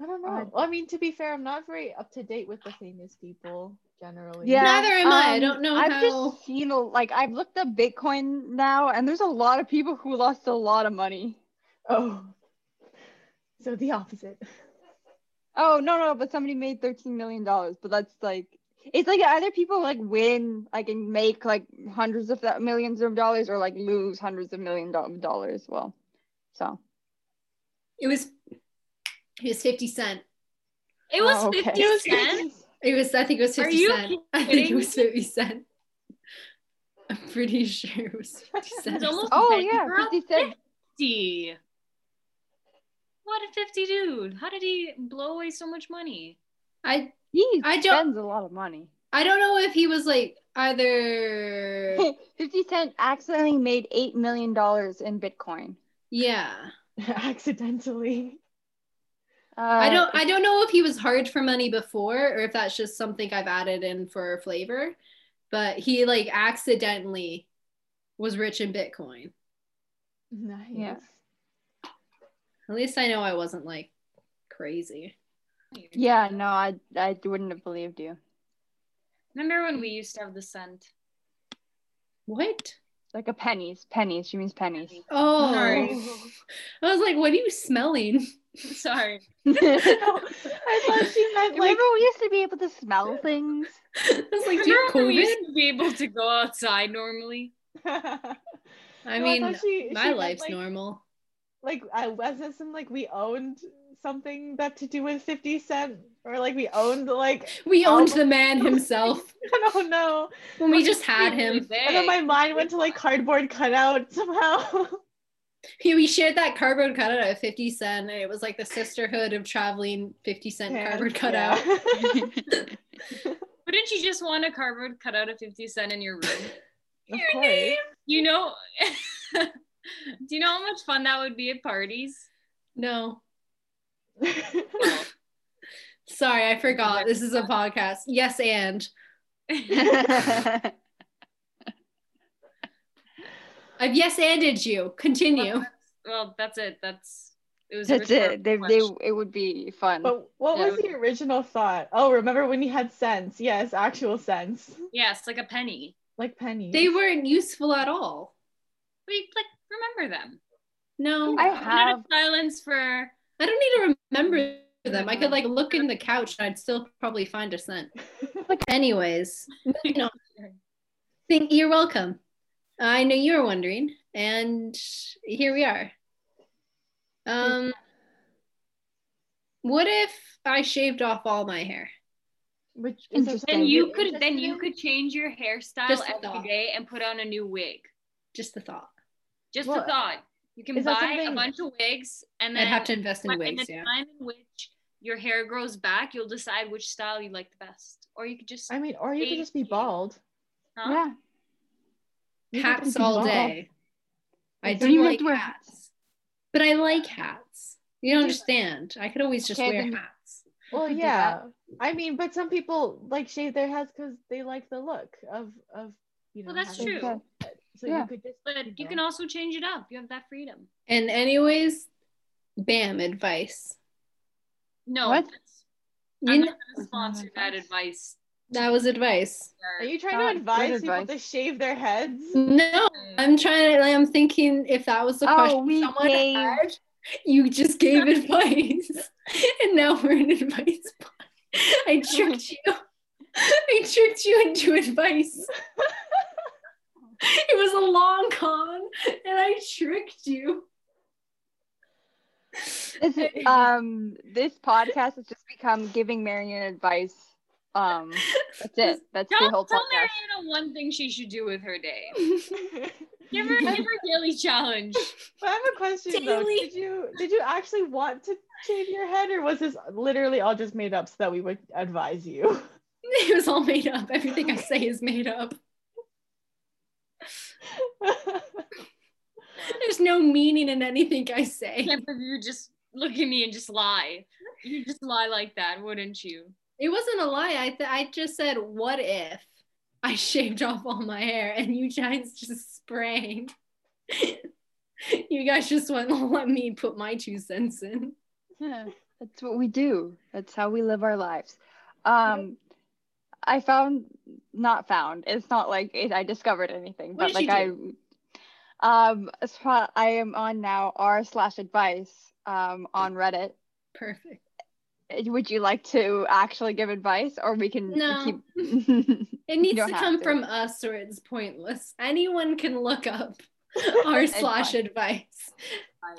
Speaker 4: I don't know.
Speaker 2: I-
Speaker 4: Well, I mean, to be fair, I'm not very up to date with the famous people generally.
Speaker 2: Yeah.
Speaker 1: Neither am I. I
Speaker 2: um,
Speaker 1: don't know
Speaker 2: I've
Speaker 1: how.
Speaker 2: just seen like I've looked up Bitcoin now, and there's a lot of people who lost a lot of money.
Speaker 4: Oh. So the opposite.
Speaker 2: Oh no no, but somebody made thirteen million dollars. But that's like it's like either people like win like and make like hundreds of that millions of dollars, or like lose hundreds of million do- dollars. Well, so
Speaker 1: It was it was 50 cent.
Speaker 3: It was
Speaker 2: Oh, okay.
Speaker 3: 50
Speaker 2: It was
Speaker 3: cents.
Speaker 1: It was I think it was
Speaker 3: Are
Speaker 1: 50
Speaker 3: you
Speaker 1: cent. I think it was 50 cent. I'm pretty sure it was 50 cent.
Speaker 3: It's almost
Speaker 2: oh yeah, fifty cent.
Speaker 3: 50. What a 50 dude. How did he blow away so much money?
Speaker 1: I
Speaker 2: He
Speaker 1: I don't-
Speaker 2: spends a lot of money.
Speaker 1: I don't know if he was like either
Speaker 2: 50 Cent accidentally made $8 million in Bitcoin.
Speaker 1: yeah.
Speaker 4: Accidentally.
Speaker 2: Uh,
Speaker 1: I don't I don't know if he was hard for money before or if that's just something I've added in for flavor, but he like accidentally was rich in Bitcoin.
Speaker 4: Nice.
Speaker 2: Yeah.
Speaker 1: At least I know I wasn't like crazy.
Speaker 2: Yeah, no, I I wouldn't have believed you.
Speaker 3: Remember when we used to have the scent?
Speaker 1: What?
Speaker 2: Like a pennies, pennies. She means pennies.
Speaker 1: Oh,
Speaker 3: Sorry.
Speaker 1: I was like, what are you smelling?
Speaker 3: Sorry.
Speaker 4: I thought she meant like
Speaker 2: Remember we used to be able to smell things?
Speaker 1: I was like, do you have
Speaker 3: Remember we used to be able to go outside normally?
Speaker 1: I
Speaker 4: No,
Speaker 1: mean,
Speaker 4: thought she- she
Speaker 1: my
Speaker 4: meant,
Speaker 1: life's
Speaker 4: like-
Speaker 1: normal.
Speaker 4: Like I was it some like we owned something that to do with 50 Cent or like we owned like
Speaker 1: We owned
Speaker 4: album-
Speaker 1: the man himself
Speaker 4: I don't know.
Speaker 1: when we just had him.
Speaker 4: And then my mind went to like cardboard cutout somehow.
Speaker 1: He, we shared that cardboard cutout at 50 Cent. And it was like the sisterhood of traveling 50 Cent
Speaker 4: Yeah,
Speaker 1: cardboard
Speaker 4: yeah.
Speaker 1: cutout.
Speaker 3: Wouldn't you just want a cardboard cutout of 50 Cent in your room?
Speaker 4: of course.
Speaker 3: You know, do you know how much fun that would be at parties?
Speaker 1: No, sorry, I forgot. This is a podcast. Yes, and I've yes anded you. Continue.
Speaker 3: Well, that's it. That's it was.
Speaker 2: That's it. They, they, it would be fun.
Speaker 4: but what
Speaker 2: Yeah.
Speaker 4: was the original thought? Oh, remember when you had sense? Yes, actual sense.
Speaker 3: Yes, like a penny.
Speaker 4: Like pennies.
Speaker 1: They weren't useful at all.
Speaker 3: We like remember them.
Speaker 1: No,
Speaker 2: I
Speaker 3: A minute
Speaker 2: have
Speaker 3: of silence for.
Speaker 1: I don't need to remember them. I could like look in the couch and I'd still probably find a scent. Anyways, moving on. Think you're welcome. I know you were wondering, and here we are. Um, what if I shaved off all my hair?
Speaker 4: Which is
Speaker 2: Interesting.
Speaker 3: Then you could then you could change your hairstyle
Speaker 1: Just a
Speaker 3: every
Speaker 1: thought.
Speaker 3: day and put on a new wig.
Speaker 1: Just the thought.
Speaker 3: Just
Speaker 4: Well,
Speaker 3: a thought. You can
Speaker 4: is that
Speaker 3: buy a bunch of wigs and then
Speaker 1: I'd have to invest in
Speaker 3: when-
Speaker 1: In
Speaker 3: the
Speaker 1: yeah.
Speaker 3: time in which your hair grows back, you'll decide which style you like the best. Or you could just
Speaker 4: I mean, or you could just be bald.
Speaker 3: huh?
Speaker 2: yeah.
Speaker 1: Hats all
Speaker 4: bald.
Speaker 1: day. I
Speaker 2: So
Speaker 1: do
Speaker 2: you have
Speaker 1: like
Speaker 2: to wear
Speaker 1: hats, but I like hats. You don't understand. I could always just
Speaker 2: Okay,
Speaker 1: wear
Speaker 2: then-
Speaker 1: hats.
Speaker 4: Well,
Speaker 2: could
Speaker 4: yeah. I mean, but some people like shave their heads because they like the look of of you know.
Speaker 3: Well, that's true.
Speaker 4: a head. So
Speaker 2: Yeah.
Speaker 4: you could just.
Speaker 3: But you can also change it up. You have that freedom.
Speaker 1: And anyways, bam advice.
Speaker 3: No,
Speaker 2: What?
Speaker 3: I'm
Speaker 1: kn-
Speaker 3: not gonna sponsor that advice.
Speaker 1: that was advice.
Speaker 4: Are you trying
Speaker 2: Not
Speaker 4: to advise people
Speaker 2: advice.
Speaker 4: to shave their heads?
Speaker 1: No, I'm trying to. I'm thinking if that was the
Speaker 2: Oh,
Speaker 1: question
Speaker 2: we
Speaker 1: someone
Speaker 2: gave-
Speaker 1: had, you just gave advice, and now we're in advice. I tricked you. I tricked you into advice. It was a long con, and I tricked you.
Speaker 2: This um, this podcast has just become giving Marion advice. Um, that's it. That's
Speaker 3: Tell,
Speaker 2: the whole
Speaker 3: tell
Speaker 2: podcast.
Speaker 3: Mariana one thing she should do with her day. Give her, give her daily challenge.
Speaker 4: I have a question though. Did you did you actually want to shave your head, or was this literally all just made up so that we would advise you?
Speaker 1: it was all made up. Everything I say is made up. There's no meaning in anything I
Speaker 3: I
Speaker 1: say.
Speaker 3: can't believe you just look at me and just lie. You just lie like that, wouldn't you?
Speaker 1: It wasn't a lie. I th- I just said, what if I shaved off all my hair and you guys just sprang? you guys just went let me put my two cents in.
Speaker 2: Yeah, that's what we do. That's how we live our lives. Um, I found, not found. It's not like it, I discovered anything,
Speaker 1: What
Speaker 2: but like I, um, as far, I am on now r slash advice um on Reddit.
Speaker 1: Perfect.
Speaker 2: Uh, Would you like to actually give advice, or we can
Speaker 1: No.
Speaker 2: keep?
Speaker 1: It needs to come
Speaker 2: to.
Speaker 1: from us or it's pointless. Anyone can look up r slash advice.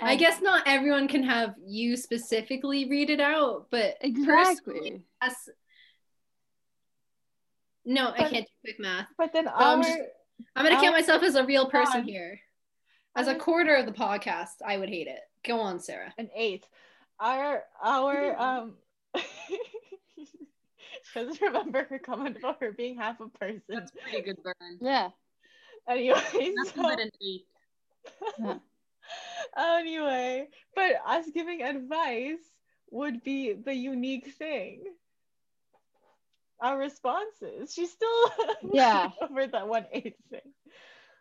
Speaker 1: I guess not everyone can have you specifically read it out, but personally,
Speaker 2: exactly.
Speaker 1: Us- no, I can't do quick math.
Speaker 4: but then
Speaker 1: I'm just- I'm gonna count myself as a real person
Speaker 4: God.
Speaker 1: here. As a
Speaker 4: I'm-
Speaker 1: quarter of the podcast, I would hate it. Go on, Sarah.
Speaker 4: an eighth. Our our um. she doesn't remember her comment about her being half a person.
Speaker 3: That's pretty good burn.
Speaker 2: Yeah.
Speaker 4: Anyway,
Speaker 3: Nothing
Speaker 4: so-
Speaker 3: but an eight.
Speaker 4: anyway, but us giving advice would be the unique thing. Our responses. She's still
Speaker 2: Yeah.
Speaker 4: over that one eighth thing.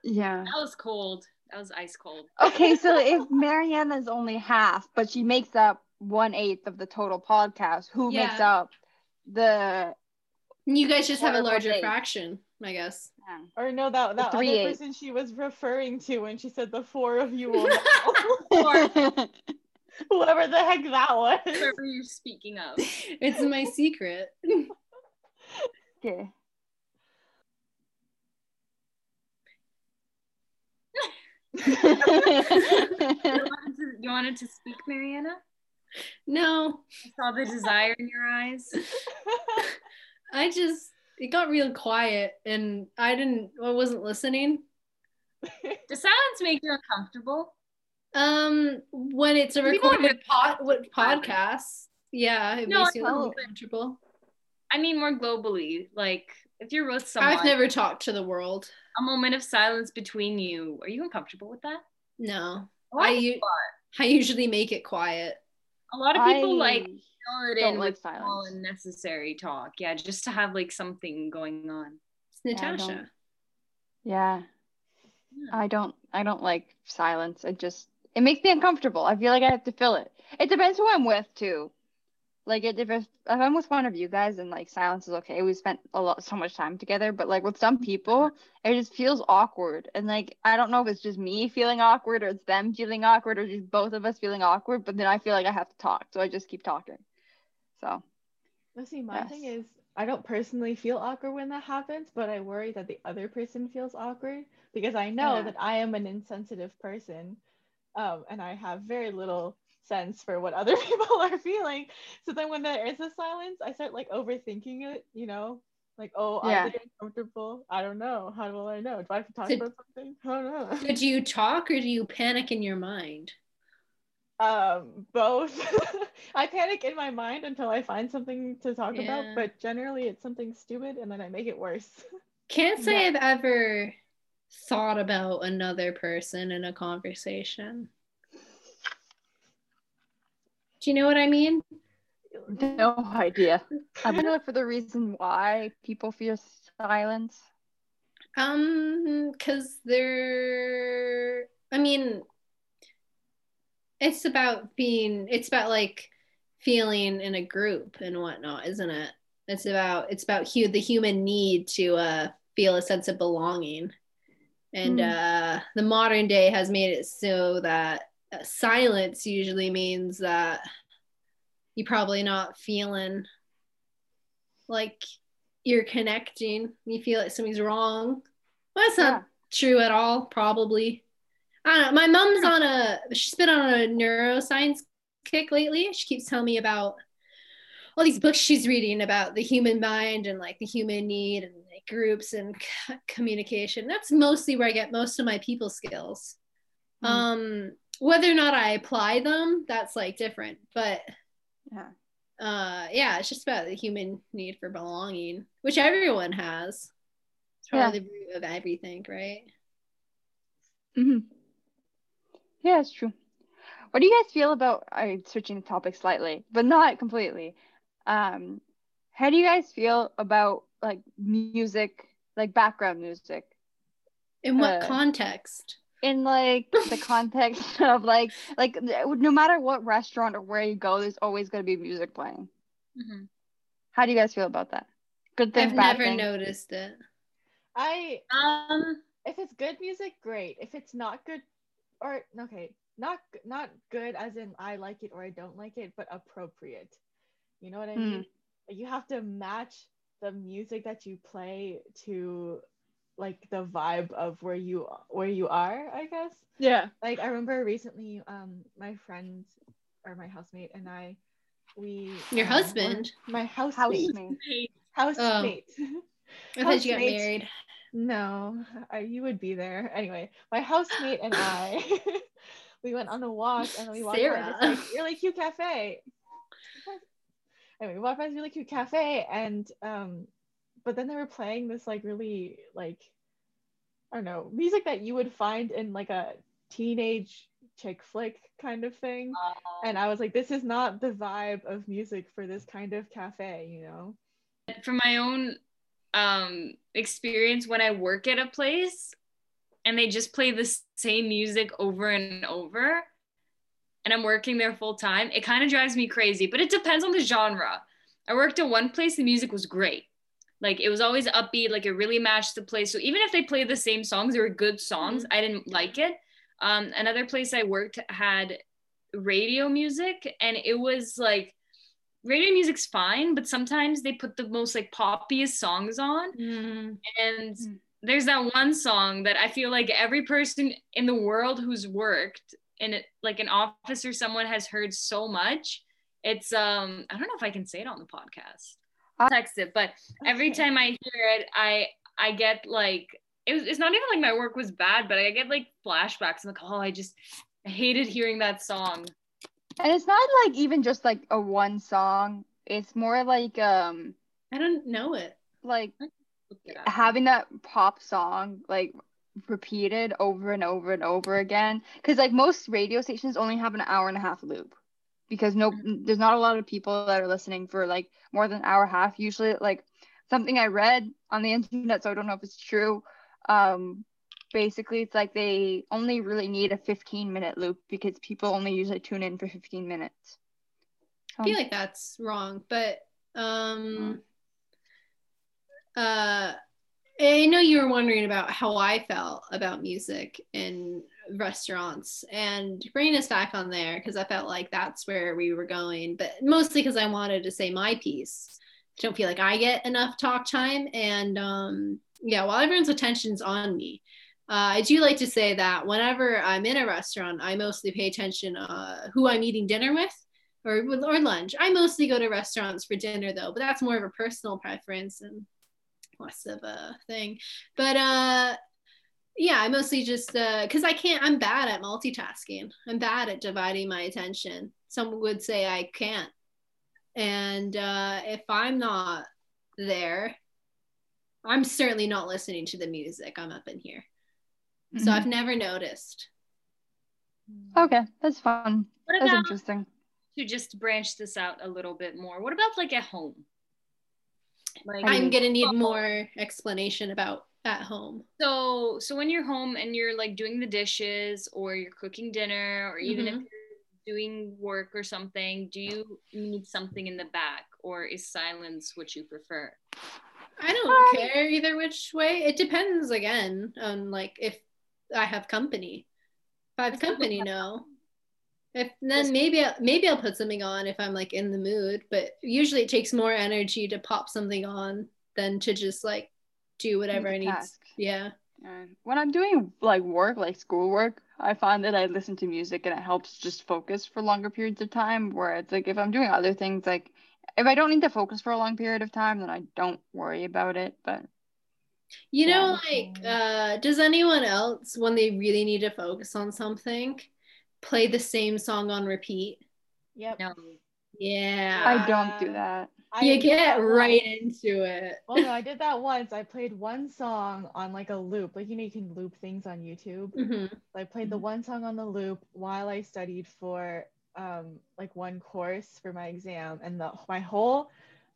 Speaker 2: Yeah.
Speaker 3: That was cold. That was ice cold.
Speaker 2: Okay, so if Mariana's only half, but she makes up one eighth of the total podcast. Who makes up the
Speaker 1: You guys just have a larger
Speaker 2: eight.
Speaker 1: fraction, I guess.
Speaker 2: yeah.
Speaker 4: Or no, that that other
Speaker 2: three-eighths.
Speaker 4: person she was referring to when she said the four of you will know. Whoever the heck that was.
Speaker 3: Whoever you're speaking of.
Speaker 1: It's my secret.
Speaker 2: Okay.
Speaker 3: You wanted to, you wanted to speak, Mariana?
Speaker 1: No,
Speaker 3: I saw the desire in your eyes.
Speaker 1: I just it got real quiet and I didn't I wasn't listening.
Speaker 3: Does silence make you uncomfortable?
Speaker 1: Um when it's a
Speaker 3: We don't
Speaker 1: recorded pod with
Speaker 3: have-
Speaker 1: podcasts, yeah, it
Speaker 3: No,
Speaker 1: makes you
Speaker 2: I know.
Speaker 1: uncomfortable.
Speaker 3: I mean more globally. Like if you're with someone,
Speaker 1: I've never talked to the world.
Speaker 3: a moment of silence between you. Are you uncomfortable with that?
Speaker 1: No.
Speaker 3: A
Speaker 1: I
Speaker 3: of
Speaker 1: u-
Speaker 3: people are.
Speaker 1: I usually make it quiet.
Speaker 3: A lot of people
Speaker 2: I
Speaker 3: like fill it
Speaker 2: don't
Speaker 3: in
Speaker 2: like
Speaker 3: with small
Speaker 2: silence.
Speaker 3: and necessary talk. Yeah, just to have like something going on.
Speaker 1: It's
Speaker 2: Yeah, I
Speaker 1: Natasha.
Speaker 2: Yeah.
Speaker 3: Yeah.
Speaker 2: I don't I don't like silence. It just it makes me uncomfortable. I feel like I have to fill it. It depends who I'm with too. Like it, if, if I'm with one of you guys and like silence is okay, we spent a lot so much time together. But like with some people, it just feels awkward. And like I don't know if it's just me feeling awkward or it's them feeling awkward or just both of us feeling awkward. But then I feel like I have to talk, so I just keep talking. So
Speaker 4: Let's see, my thing is I don't personally feel awkward when that happens, but I worry that the other person feels awkward because I know
Speaker 2: Yeah.
Speaker 4: that I am an insensitive person. Um, and I have very little sense for what other people are feeling. So then when there is a silence, I start like overthinking it, you know? Like, oh,
Speaker 2: Yeah.
Speaker 4: they uncomfortable? I don't know. How will I know? Do I have to talk
Speaker 1: So-
Speaker 4: about something? I don't know.
Speaker 1: So do you talk or do you panic in your mind?
Speaker 4: Um, both. I panic in my mind until I find something to talk
Speaker 1: Yeah.
Speaker 4: about, but generally it's something stupid and then I make it worse.
Speaker 1: Can't say
Speaker 4: Yeah.
Speaker 1: I've ever thought about another person in a conversation. Do you know what I mean?
Speaker 2: no idea. I'm gonna for the reason why people fear silence.
Speaker 1: Um, because they're, I mean, it's about being, it's about like feeling in a group and whatnot, isn't it? It's about, it's about hu- the human need to uh, feel a sense of belonging. And
Speaker 2: Hmm.
Speaker 1: uh, the modern day has made it so that silence usually means that you're probably not feeling like you're connecting. You feel like something's wrong. Well, that's not true at all, probably. I don't know. My mom's on a she's been on a neuroscience kick lately. She keeps telling me about all these books she's reading about the human mind and like the human need and like, groups and c- communication. That's mostly where I get most of my people skills.
Speaker 2: Hmm.
Speaker 1: Um, whether or not I apply them, that's like different. But
Speaker 2: Yeah.
Speaker 1: uh, yeah, it's just about the human need for belonging, which everyone has. It's
Speaker 2: Yeah.
Speaker 1: probably the root of everything, right?
Speaker 2: hmm Yeah, it's true. What do you guys feel about? I'm switching the topic slightly, but not completely. Um, how do you guys feel about like music, like background music,
Speaker 1: In what
Speaker 2: Uh,
Speaker 1: context?
Speaker 2: In like the context of like like no matter what restaurant or where you go, there's always going to be music playing.
Speaker 3: Mhm.
Speaker 2: How do you guys feel about that? Good thing.
Speaker 1: I've
Speaker 2: bad
Speaker 1: never
Speaker 2: things.
Speaker 1: noticed it.
Speaker 4: I
Speaker 3: Um,
Speaker 4: if it's good music, great. If it's not good, or okay, not not good as in I like it or I don't like it, but appropriate. You know what I
Speaker 2: Hmm.
Speaker 4: mean? You have to match the music that you play to like the vibe of where you where you are, I guess.
Speaker 2: Yeah.
Speaker 4: Like I remember recently, um, my friend or my housemate and I, we
Speaker 1: Your
Speaker 4: um,
Speaker 1: husband?
Speaker 4: my housemate,
Speaker 2: Housemate.
Speaker 3: hey,
Speaker 4: housemate.
Speaker 1: I thought you got married.
Speaker 4: No, I, you would be there. Anyway, my housemate and I, we went on a walk and we walked by
Speaker 1: Sarah.
Speaker 4: this like, really cute cafe. Anyway, we walked by this really cute cafe and um, but then they were playing this like really like, I don't know, music that you would find in like a teenage chick flick kind of thing. And I was like, this is not the vibe of music for this kind of cafe, you know?
Speaker 3: from my own um experience when I work at a place and they just play the same music over and over and I'm working there full time, it kind of drives me crazy. But it depends on the genre. I worked at one place, the music was great. Like it was always upbeat, like it really matched the place. So even if they played the same songs, they were good songs.
Speaker 1: Mm-hmm.
Speaker 3: I didn't like it. Um, another place I worked had radio music, and it was like radio music's fine, but sometimes they put the most like poppiest songs on.
Speaker 1: Mm.
Speaker 3: And
Speaker 2: Mm.
Speaker 3: there's that one song that I feel like every person in the world who's worked in it, like an office or someone has heard so much. It's um I don't know if I can say it on the podcast. I'll text it, but every
Speaker 4: Okay.
Speaker 3: time I hear it, I I get like it was, it's not even like my work was bad, but I get like flashbacks. I'm like, oh, I just I hated hearing that song.
Speaker 2: And it's not like even just like a one song. It's more like um
Speaker 1: I don't know it.
Speaker 2: like
Speaker 3: it
Speaker 2: having that pop song like repeated over and over and over again because like most radio stations only have an hour and a half loop because no there's not a lot of people that are listening for like more than an hour and a half. Usually like something i read on the internet so i don't know if it's true um basically it's like they only really need a 15 minute loop because people only usually tune in for 15 minutes.
Speaker 1: I feel like that's wrong, but um uh I know you were wondering about how I felt about music in restaurants and bringing us back on there because I felt like that's where we were going, but mostly because I wanted to say my piece. Don't feel like I get enough talk time. And um, yeah, while everyone's attention's on me, uh, I do like to say that whenever I'm in a restaurant, I mostly pay attention uh, who I'm eating dinner with or or lunch. I mostly go to restaurants for dinner though, but that's more of a personal preference and less of a thing. But uh yeah, I mostly just uh cuz I can't I'm bad at multitasking. I'm bad at dividing my attention. Some would say I can't. And uh if I'm not there, I'm certainly not listening to the music. I'm up in here. So
Speaker 2: Mhm.
Speaker 1: I've never noticed.
Speaker 2: okay that's fun
Speaker 3: What
Speaker 2: that's
Speaker 3: about
Speaker 2: interesting
Speaker 3: to just branch this out a little bit more? What about like at home? Like
Speaker 2: How do you
Speaker 1: I'm gonna need more explanation about at home.
Speaker 3: so so when you're home and you're like doing the dishes or you're cooking dinner or even if
Speaker 1: Mhm.
Speaker 3: you're doing work or something, do you need something in the back or is silence what you prefer?
Speaker 1: I don't care either which way. It depends again on like if I have company. If I have company,
Speaker 3: what-
Speaker 1: no. If then maybe I'll, maybe I'll put something on if I'm like in the mood. But usually it takes more energy to pop something on than to just like do whatever I need.
Speaker 2: Multitask.
Speaker 1: Yeah.
Speaker 2: And when I'm doing like work, like schoolwork, I find that I listen to music and it helps just focus for longer periods of time. Where it's like if I'm doing other things, like if I don't need to focus for a long period of time, then I don't worry about it. But
Speaker 1: You
Speaker 2: Yeah.
Speaker 1: know, like, uh, does anyone else, when they really need to focus on something, play the same song on repeat?
Speaker 4: Yep.
Speaker 3: No.
Speaker 1: Yeah.
Speaker 2: I don't do that.
Speaker 4: I
Speaker 1: you get right
Speaker 4: once.
Speaker 1: into it.
Speaker 4: Well, no, I did that once. I played one song on like a loop. Like, you know, you can loop things on YouTube.
Speaker 1: Mhm.
Speaker 4: So I played the one song on the loop while I studied for um, like one course for my exam. And the, my whole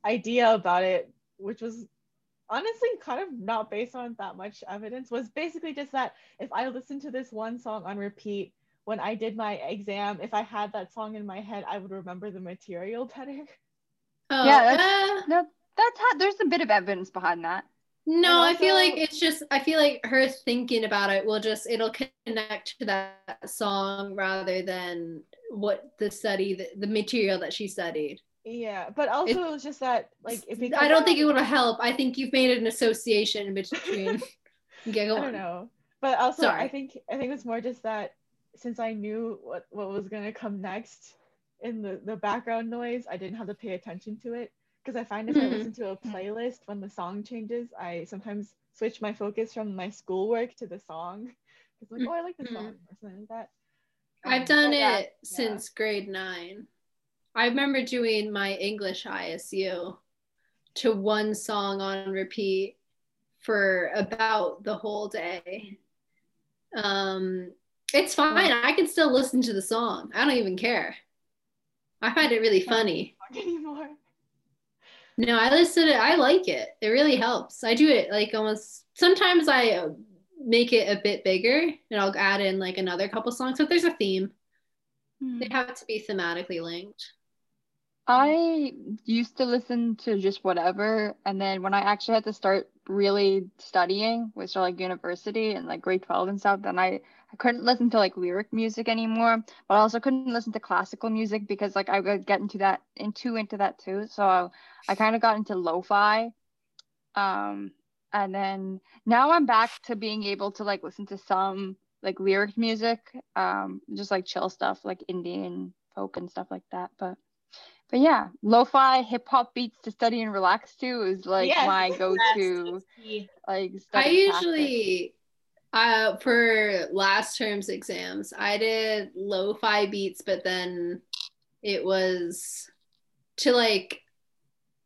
Speaker 4: idea about it, which was honestly kind of not based on that much evidence, was basically just that if I listened to this one song on repeat when I did my exam, if I had that song in my head, I would remember the material better.
Speaker 1: Oh,
Speaker 2: Yeah, that's-
Speaker 1: uh,
Speaker 2: No, that's how there's a bit of evidence behind that.
Speaker 1: no,
Speaker 4: And
Speaker 1: I feel like it's just, I feel like her thinking about it will just, it'll connect to that song rather than what the study, the, the material that she studied.
Speaker 4: Yeah, but also it was just that like if
Speaker 1: I don't think it would help. I think you've made an association between. okay, go
Speaker 4: I don't know. But also
Speaker 1: Sorry.
Speaker 4: I think I think it's more just that since I knew what what was gonna come next in the the background noise, I didn't have to pay attention to it. Because I find if I
Speaker 1: Mhm.
Speaker 4: listen to a playlist when the song changes, I sometimes switch my focus from my schoolwork to the song. It's like, oh, I like the
Speaker 1: Mhm.
Speaker 4: song or something like that.
Speaker 1: I've
Speaker 4: Um,
Speaker 1: done
Speaker 4: but
Speaker 1: it
Speaker 4: yeah,
Speaker 1: since grade nine. I remember doing my English ISU to one song on repeat for about the whole day. Um, it's fine. I can still listen to the song. I don't even care. I find it really funny.
Speaker 4: anymore.
Speaker 1: No, I listen to it. I like it. It really helps. I do it like almost sometimes I make it a bit bigger and I'll add in like another couple songs. So if there's a theme, They hmm. have to be thematically linked.
Speaker 2: I used to listen to just whatever, and then when I actually had to start really studying, which are like university and like grade 12 and stuff, then I, I couldn't listen to like lyric music anymore, but I also couldn't listen to classical music because like I would get into that into into that too. So I, I kind of got into lo-fi. Um and then now I'm back to being able to like listen to some like lyric music, um just like chill stuff like Indian folk and stuff like that, but but yeah, lo-fi hip hop beats to study and relax to is like
Speaker 4: Yes.
Speaker 2: my go-to
Speaker 3: That's key.
Speaker 2: like
Speaker 1: I
Speaker 2: tactic.
Speaker 1: usually, uh, for last term's exams, I did lo-fi beats, but then it was to like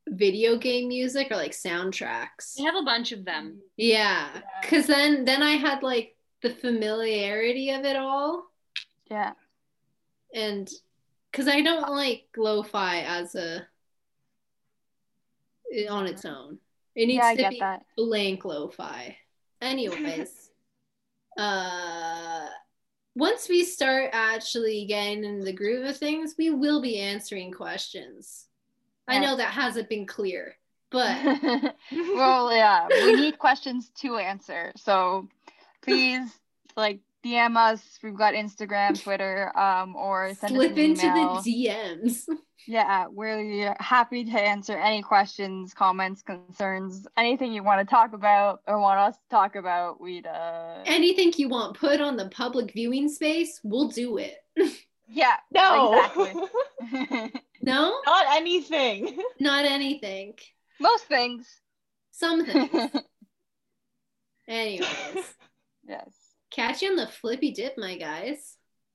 Speaker 1: video game music or like soundtracks.
Speaker 3: They have a bunch of them.
Speaker 1: Yeah, because then then I had like the familiarity of it all,
Speaker 2: yeah.
Speaker 1: and because I don't like lo-fi as a on its own. It needs
Speaker 2: Yeah,
Speaker 1: to be
Speaker 2: that.
Speaker 1: blank lo-fi. Anyways, uh once we start actually getting in the groove of things, we will be answering questions. I know that hasn't been clear, but
Speaker 2: well, yeah, we need questions to answer. So please, like, DM us. We've got Instagram, Twitter, um, or send
Speaker 1: slip
Speaker 2: us an
Speaker 1: into
Speaker 2: email.
Speaker 1: the DMs.
Speaker 2: Yeah, we're happy to answer any questions, comments, concerns, anything you want to talk about or want us to talk about. We'd uh,
Speaker 1: Anything you want put on the public viewing space, we'll do it.
Speaker 2: yeah,
Speaker 4: No.
Speaker 2: exactly.
Speaker 1: No,
Speaker 4: Not anything.
Speaker 1: not anything.
Speaker 2: Most things.
Speaker 1: Some things. Anyways,
Speaker 2: yes.
Speaker 1: Catch you on the flippy dip, my guys.